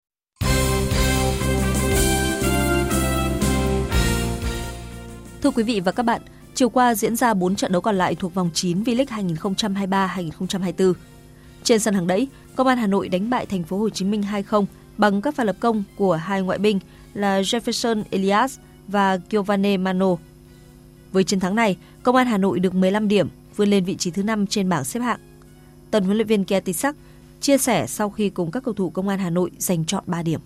Thưa quý vị và các bạn, chiều qua diễn ra 4 trận đấu còn lại thuộc vòng 9 V-League 2023-2024. Trên sân hàng đẫy, Công an Hà Nội đánh bại Thành phố Hồ Chí Minh 2-0 bằng các pha lập công của hai ngoại binh là Jefferson Elias và Giovanni Mano. Với chiến thắng này, Công an Hà Nội được 15 điểm, vươn lên vị trí thứ 5 trên bảng xếp hạng. Tân huấn luyện viên Kia Tisak chia sẻ sau khi cùng các cầu thủ Công an Hà Nội giành chọn 3 điểm.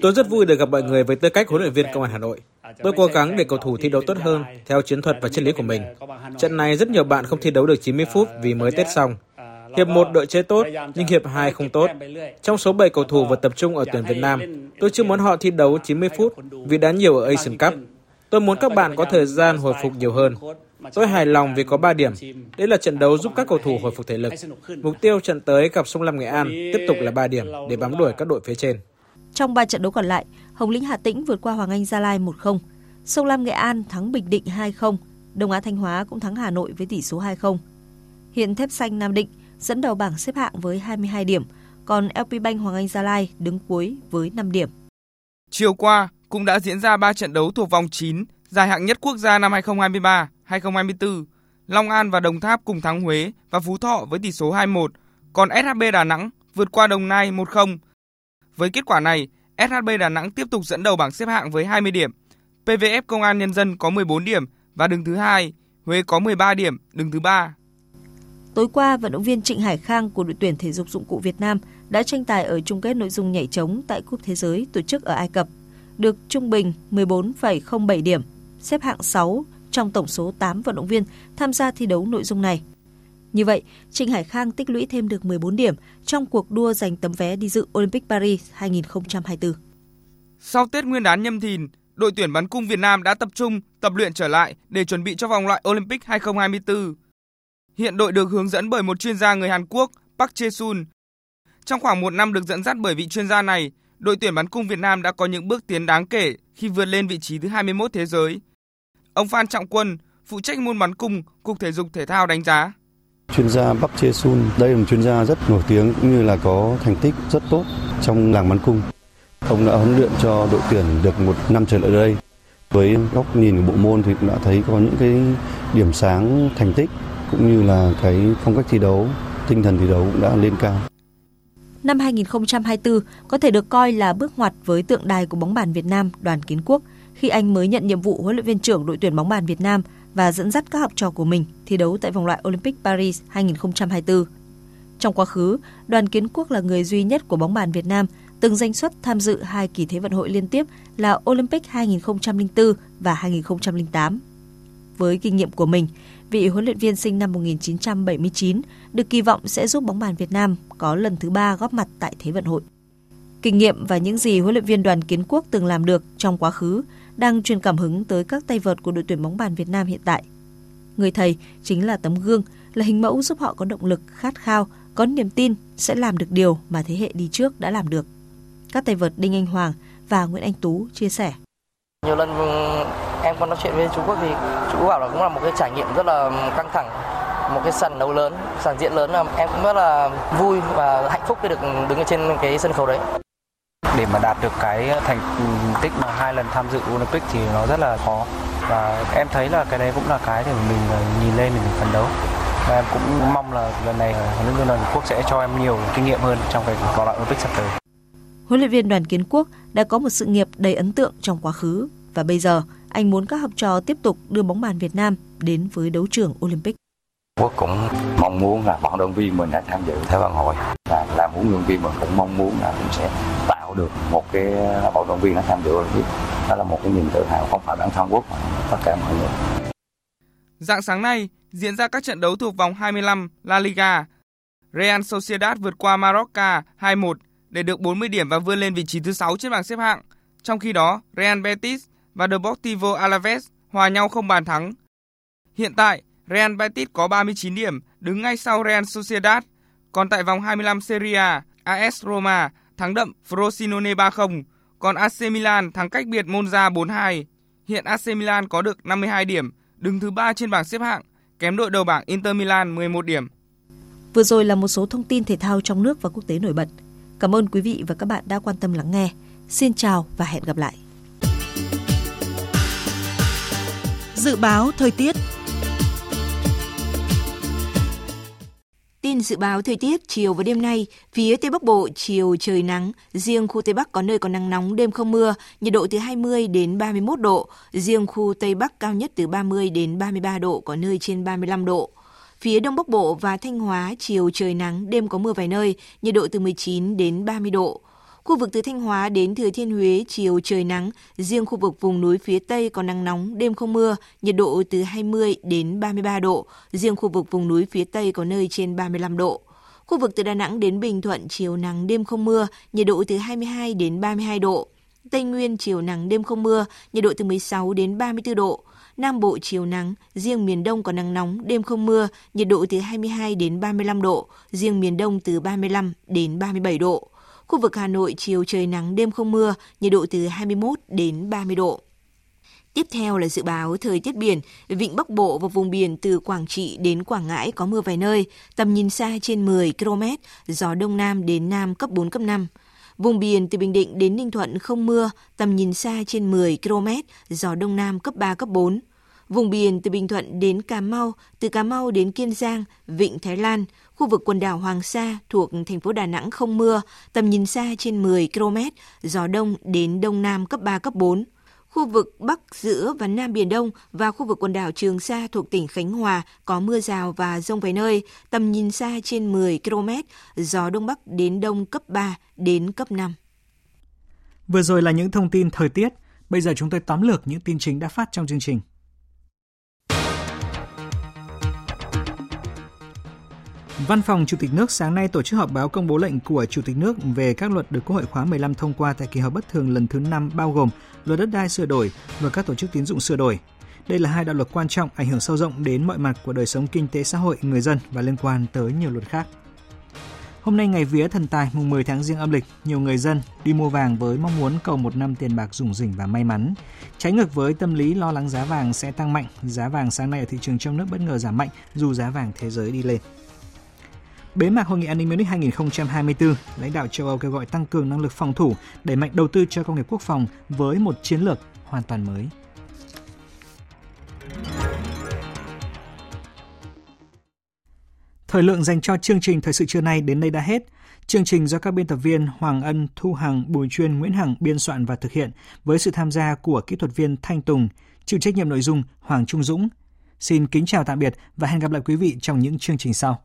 Tôi rất vui được gặp mọi người với tư cách huấn luyện viên Công an Hà Nội. Tôi cố gắng để cầu thủ thi đấu tốt hơn theo chiến thuật và triết lý của mình. Trận này rất nhiều bạn không thi đấu được 90 phút vì mới Tết xong. Hiệp 1 đội chơi tốt, nhưng hiệp 2 không tốt. Trong số 7 cầu thủ vừa tập trung ở tuyển Việt Nam, tôi chưa muốn họ thi đấu 90 phút vì đá nhiều ở Asian Cup. Tôi muốn các bạn có thời gian hồi phục nhiều hơn. Tôi hài lòng vì có 3 điểm. Đây là trận đấu giúp các cầu thủ hồi phục thể lực. Mục tiêu trận tới gặp Sông Lam Nghệ An tiếp tục là 3 điểm để bám đuổi các đội phía trên. Trong 3 trận đấu còn lại, Hồng Lĩnh Hà Tĩnh vượt qua Hoàng Anh Gia Lai 1-0. Sông Lam Nghệ An thắng Bình Định 2-0. Đông Á Thanh Hóa cũng thắng Hà Nội với tỷ số 2-0. Hiện Thép Xanh Nam Định dẫn đầu bảng xếp hạng với 22 điểm, còn LP Bank Hoàng Anh Gia Lai đứng cuối với 5 điểm. Chiều qua cũng đã diễn ra 3 trận đấu thuộc vòng 9 giải hạng nhất quốc gia năm 2023, 2024. Long An và Đồng Tháp cùng thắng Huế và Phú Thọ với tỷ số 2-1, còn SHB Đà Nẵng vượt qua Đồng Nai 1-0. Với kết quả này, SHB Đà Nẵng tiếp tục dẫn đầu bảng xếp hạng với 20 điểm. PVF Công an Nhân dân có 14 điểm và đứng thứ hai, Huế có 13 điểm, đứng thứ ba. Tối qua, vận động viên Trịnh Hải Khang của đội tuyển thể dục dụng cụ Việt Nam đã tranh tài ở chung kết nội dung nhảy trống tại Cúp Thế giới tổ chức ở Ai Cập, được trung bình 14,07 điểm, xếp hạng 6 trong tổng số 8 vận động viên tham gia thi đấu nội dung này. Như vậy, Trịnh Hải Khang tích lũy thêm được 14 điểm trong cuộc đua giành tấm vé đi dự Olympic Paris 2024. Sau Tết Nguyên đán nhâm thìn, đội tuyển bắn cung Việt Nam đã tập trung tập luyện trở lại để chuẩn bị cho vòng loại Olympic 2024. Hiện đội được hướng dẫn bởi một chuyên gia người Hàn Quốc, Park Jae-sun. Trong khoảng một năm được dẫn dắt bởi vị chuyên gia này, đội tuyển bắn cung Việt Nam đã có những bước tiến đáng kể khi vượt lên vị trí thứ 21 thế giới. Ông Phan Trọng Quân, phụ trách môn bắn cung, Cục Thể dục Thể thao đánh giá. Chuyên gia Bắc Chê Sun, đây là một chuyên gia rất nổi tiếng cũng như là có thành tích rất tốt trong làng bắn cung. Ông đã huấn luyện cho đội tuyển được một năm trở lại đây. Với góc nhìn của bộ môn thì cũng đã thấy có những cái điểm sáng thành tích cũng như là cái phong cách thi đấu, tinh thần thi đấu cũng đã lên cao. Năm 2024 có thể được coi là bước ngoặt với tượng đài của bóng bàn Việt Nam Đoàn Kiến Quốc khi anh mới nhận nhiệm vụ huấn luyện viên trưởng đội tuyển bóng bàn Việt Nam và dẫn dắt các học trò của mình thi đấu tại vòng loại Olympic Paris 2024. Trong quá khứ, Đoàn Kiến Quốc là người duy nhất của bóng bàn Việt Nam từng danh xuất tham dự hai kỳ Thế vận hội liên tiếp là Olympic 2004 và 2008. Với kinh nghiệm của mình, vị huấn luyện viên sinh năm 1979 được kỳ vọng sẽ giúp bóng bàn Việt Nam có lần thứ ba góp mặt tại Thế vận hội. Kinh nghiệm và những gì huấn luyện viên Đoàn Kiến Quốc từng làm được trong quá khứ đang truyền cảm hứng tới các tay vợt của đội tuyển bóng bàn Việt Nam hiện tại. Người thầy chính là tấm gương, là hình mẫu giúp họ có động lực, khát khao, có niềm tin sẽ làm được điều mà thế hệ đi trước đã làm được. Các tay vợt Đinh Anh Hoàng và Nguyễn Anh Tú chia sẻ. Nhiều lần em còn nói chuyện với chú Quốc thì chú bảo là cũng là một cái trải nghiệm rất là căng thẳng một cái sàn đấu lớn, sàn diễn lớn là em cũng rất là vui và hạnh phúc khi được đứng ở trên cái sân khấu đấy. Để mà đạt được cái thành tích mà hai lần tham dự Olympic thì nó rất là khó và em thấy là cái đấy cũng là cái để mình nhìn lên mình phấn đấu và em cũng mong là lần này huấn luyện viên đoàn quốc sẽ cho em nhiều kinh nghiệm hơn trong cái vòng loại Olympic sắp tới. Huấn luyện viên Đoàn Kiến Quốc đã có một sự nghiệp đầy ấn tượng trong quá khứ và bây giờ anh muốn các học trò tiếp tục đưa bóng bàn Việt Nam đến với đấu trường Olympic. Quốc cũng mong muốn là vận động viên mình đã tham dự Thế vận hội và làm huấn luyện viên mình cũng mong muốn là cũng sẽ tạo được một cái à, vận động viên nó tham dự Olympic. Đó là một cái niềm tự hào không phải bản thân Quốc mà tất cả mọi người. Dạng sáng nay diễn ra các trận đấu thuộc vòng 25 La Liga. Real Sociedad vượt qua Mallorca 2-1 để được 40 điểm và vươn lên vị trí thứ 6 trên bảng xếp hạng. Trong khi đó, Real Betis và Deportivo Alaves hòa nhau không bàn thắng. Hiện tại, Real Betis có 39 điểm, đứng ngay sau Real Sociedad. Còn tại vòng 25 Serie A, AS Roma thắng đậm Frosinone 3-0, còn AC Milan thắng cách biệt Monza 4-2. Hiện AC Milan có được 52 điểm, đứng thứ 3 trên bảng xếp hạng, kém đội đầu bảng Inter Milan 11 điểm. Vừa rồi là một số thông tin thể thao trong nước và quốc tế nổi bật. Cảm ơn quý vị và các bạn đã quan tâm lắng nghe. Xin chào và hẹn gặp lại. Dự báo thời tiết Tin dự báo thời tiết chiều và đêm nay, phía Tây Bắc Bộ chiều trời nắng, riêng khu Tây Bắc có nơi có nắng nóng, đêm không mưa, nhiệt độ từ 20 đến 31 độ, riêng khu Tây Bắc cao nhất từ 30 đến 33 độ, có nơi trên 35 độ. Phía Đông Bắc Bộ và Thanh Hóa chiều trời nắng, đêm có mưa vài nơi, nhiệt độ từ 19 đến 30 độ. Khu vực từ Thanh Hóa đến Thừa Thiên Huế chiều trời nắng, riêng khu vực vùng núi phía Tây có nắng nóng, đêm không mưa, nhiệt độ từ 20 đến 33 độ, riêng khu vực vùng núi phía Tây có nơi trên 35 độ. Khu vực từ Đà Nẵng đến Bình Thuận chiều nắng đêm không mưa, nhiệt độ từ 22 đến 32 độ. Tây Nguyên chiều nắng đêm không mưa, nhiệt độ từ 16 đến 34 độ. Nam Bộ chiều nắng, riêng miền Đông có nắng nóng, đêm không mưa, nhiệt độ từ 22 đến 35 độ, riêng miền Đông từ 35 đến 37 độ. Khu vực Hà Nội chiều trời nắng, đêm không mưa, nhiệt độ từ 21 đến 30 độ. Tiếp theo là dự báo thời tiết biển, vịnh Bắc Bộ và vùng biển từ Quảng Trị đến Quảng Ngãi có mưa vài nơi, tầm nhìn xa trên 10 km, gió Đông Nam đến Nam cấp 4, cấp 5. Vùng biển từ Bình Định đến Ninh Thuận không mưa, tầm nhìn xa trên 10 km, gió Đông Nam cấp 3, cấp 4. Vùng biển từ Bình Thuận đến Cà Mau, từ Cà Mau đến Kiên Giang, Vịnh Thái Lan, Khu vực quần đảo Hoàng Sa thuộc thành phố Đà Nẵng không mưa, tầm nhìn xa trên 10 km, gió đông đến đông nam cấp 3, cấp 4. Khu vực Bắc, giữa và Nam Biển Đông và khu vực quần đảo Trường Sa thuộc tỉnh Khánh Hòa có mưa rào và rông vài nơi, tầm nhìn xa trên 10 km, gió Đông Bắc đến Đông cấp 3 đến cấp 5. Vừa rồi là những thông tin thời tiết, bây giờ chúng tôi tóm lược những tin chính đã phát trong chương trình. Văn phòng Chủ tịch nước sáng nay tổ chức họp báo công bố lệnh của Chủ tịch nước về các luật được Quốc hội khóa 15 thông qua tại kỳ họp bất thường lần thứ 5 bao gồm luật đất đai sửa đổi và các tổ chức tín dụng sửa đổi. Đây là hai đạo luật quan trọng ảnh hưởng sâu rộng đến mọi mặt của đời sống kinh tế xã hội người dân và liên quan tới nhiều luật khác. Hôm nay ngày vía thần tài mùng 10 tháng riêng âm lịch, nhiều người dân đi mua vàng với mong muốn cầu một năm tiền bạc rủng rỉnh và may mắn. Trái ngược với tâm lý lo lắng giá vàng sẽ tăng mạnh, giá vàng sáng nay ở thị trường trong nước bất ngờ giảm mạnh dù giá vàng thế giới đi lên. Bế mạc Hội nghị An ninh Munich 2024, lãnh đạo châu Âu kêu gọi tăng cường năng lực phòng thủ, đẩy mạnh đầu tư cho công nghiệp quốc phòng với một chiến lược hoàn toàn mới. Thời lượng dành cho chương trình thời sự trưa nay đến đây đã hết. Chương trình do các biên tập viên Hoàng Ân, Thu Hằng, Bùi Chuyên, Nguyễn Hằng biên soạn và thực hiện với sự tham gia của kỹ thuật viên Thanh Tùng, chịu trách nhiệm nội dung Hoàng Trung Dũng. Xin kính chào tạm biệt và hẹn gặp lại quý vị trong những chương trình sau.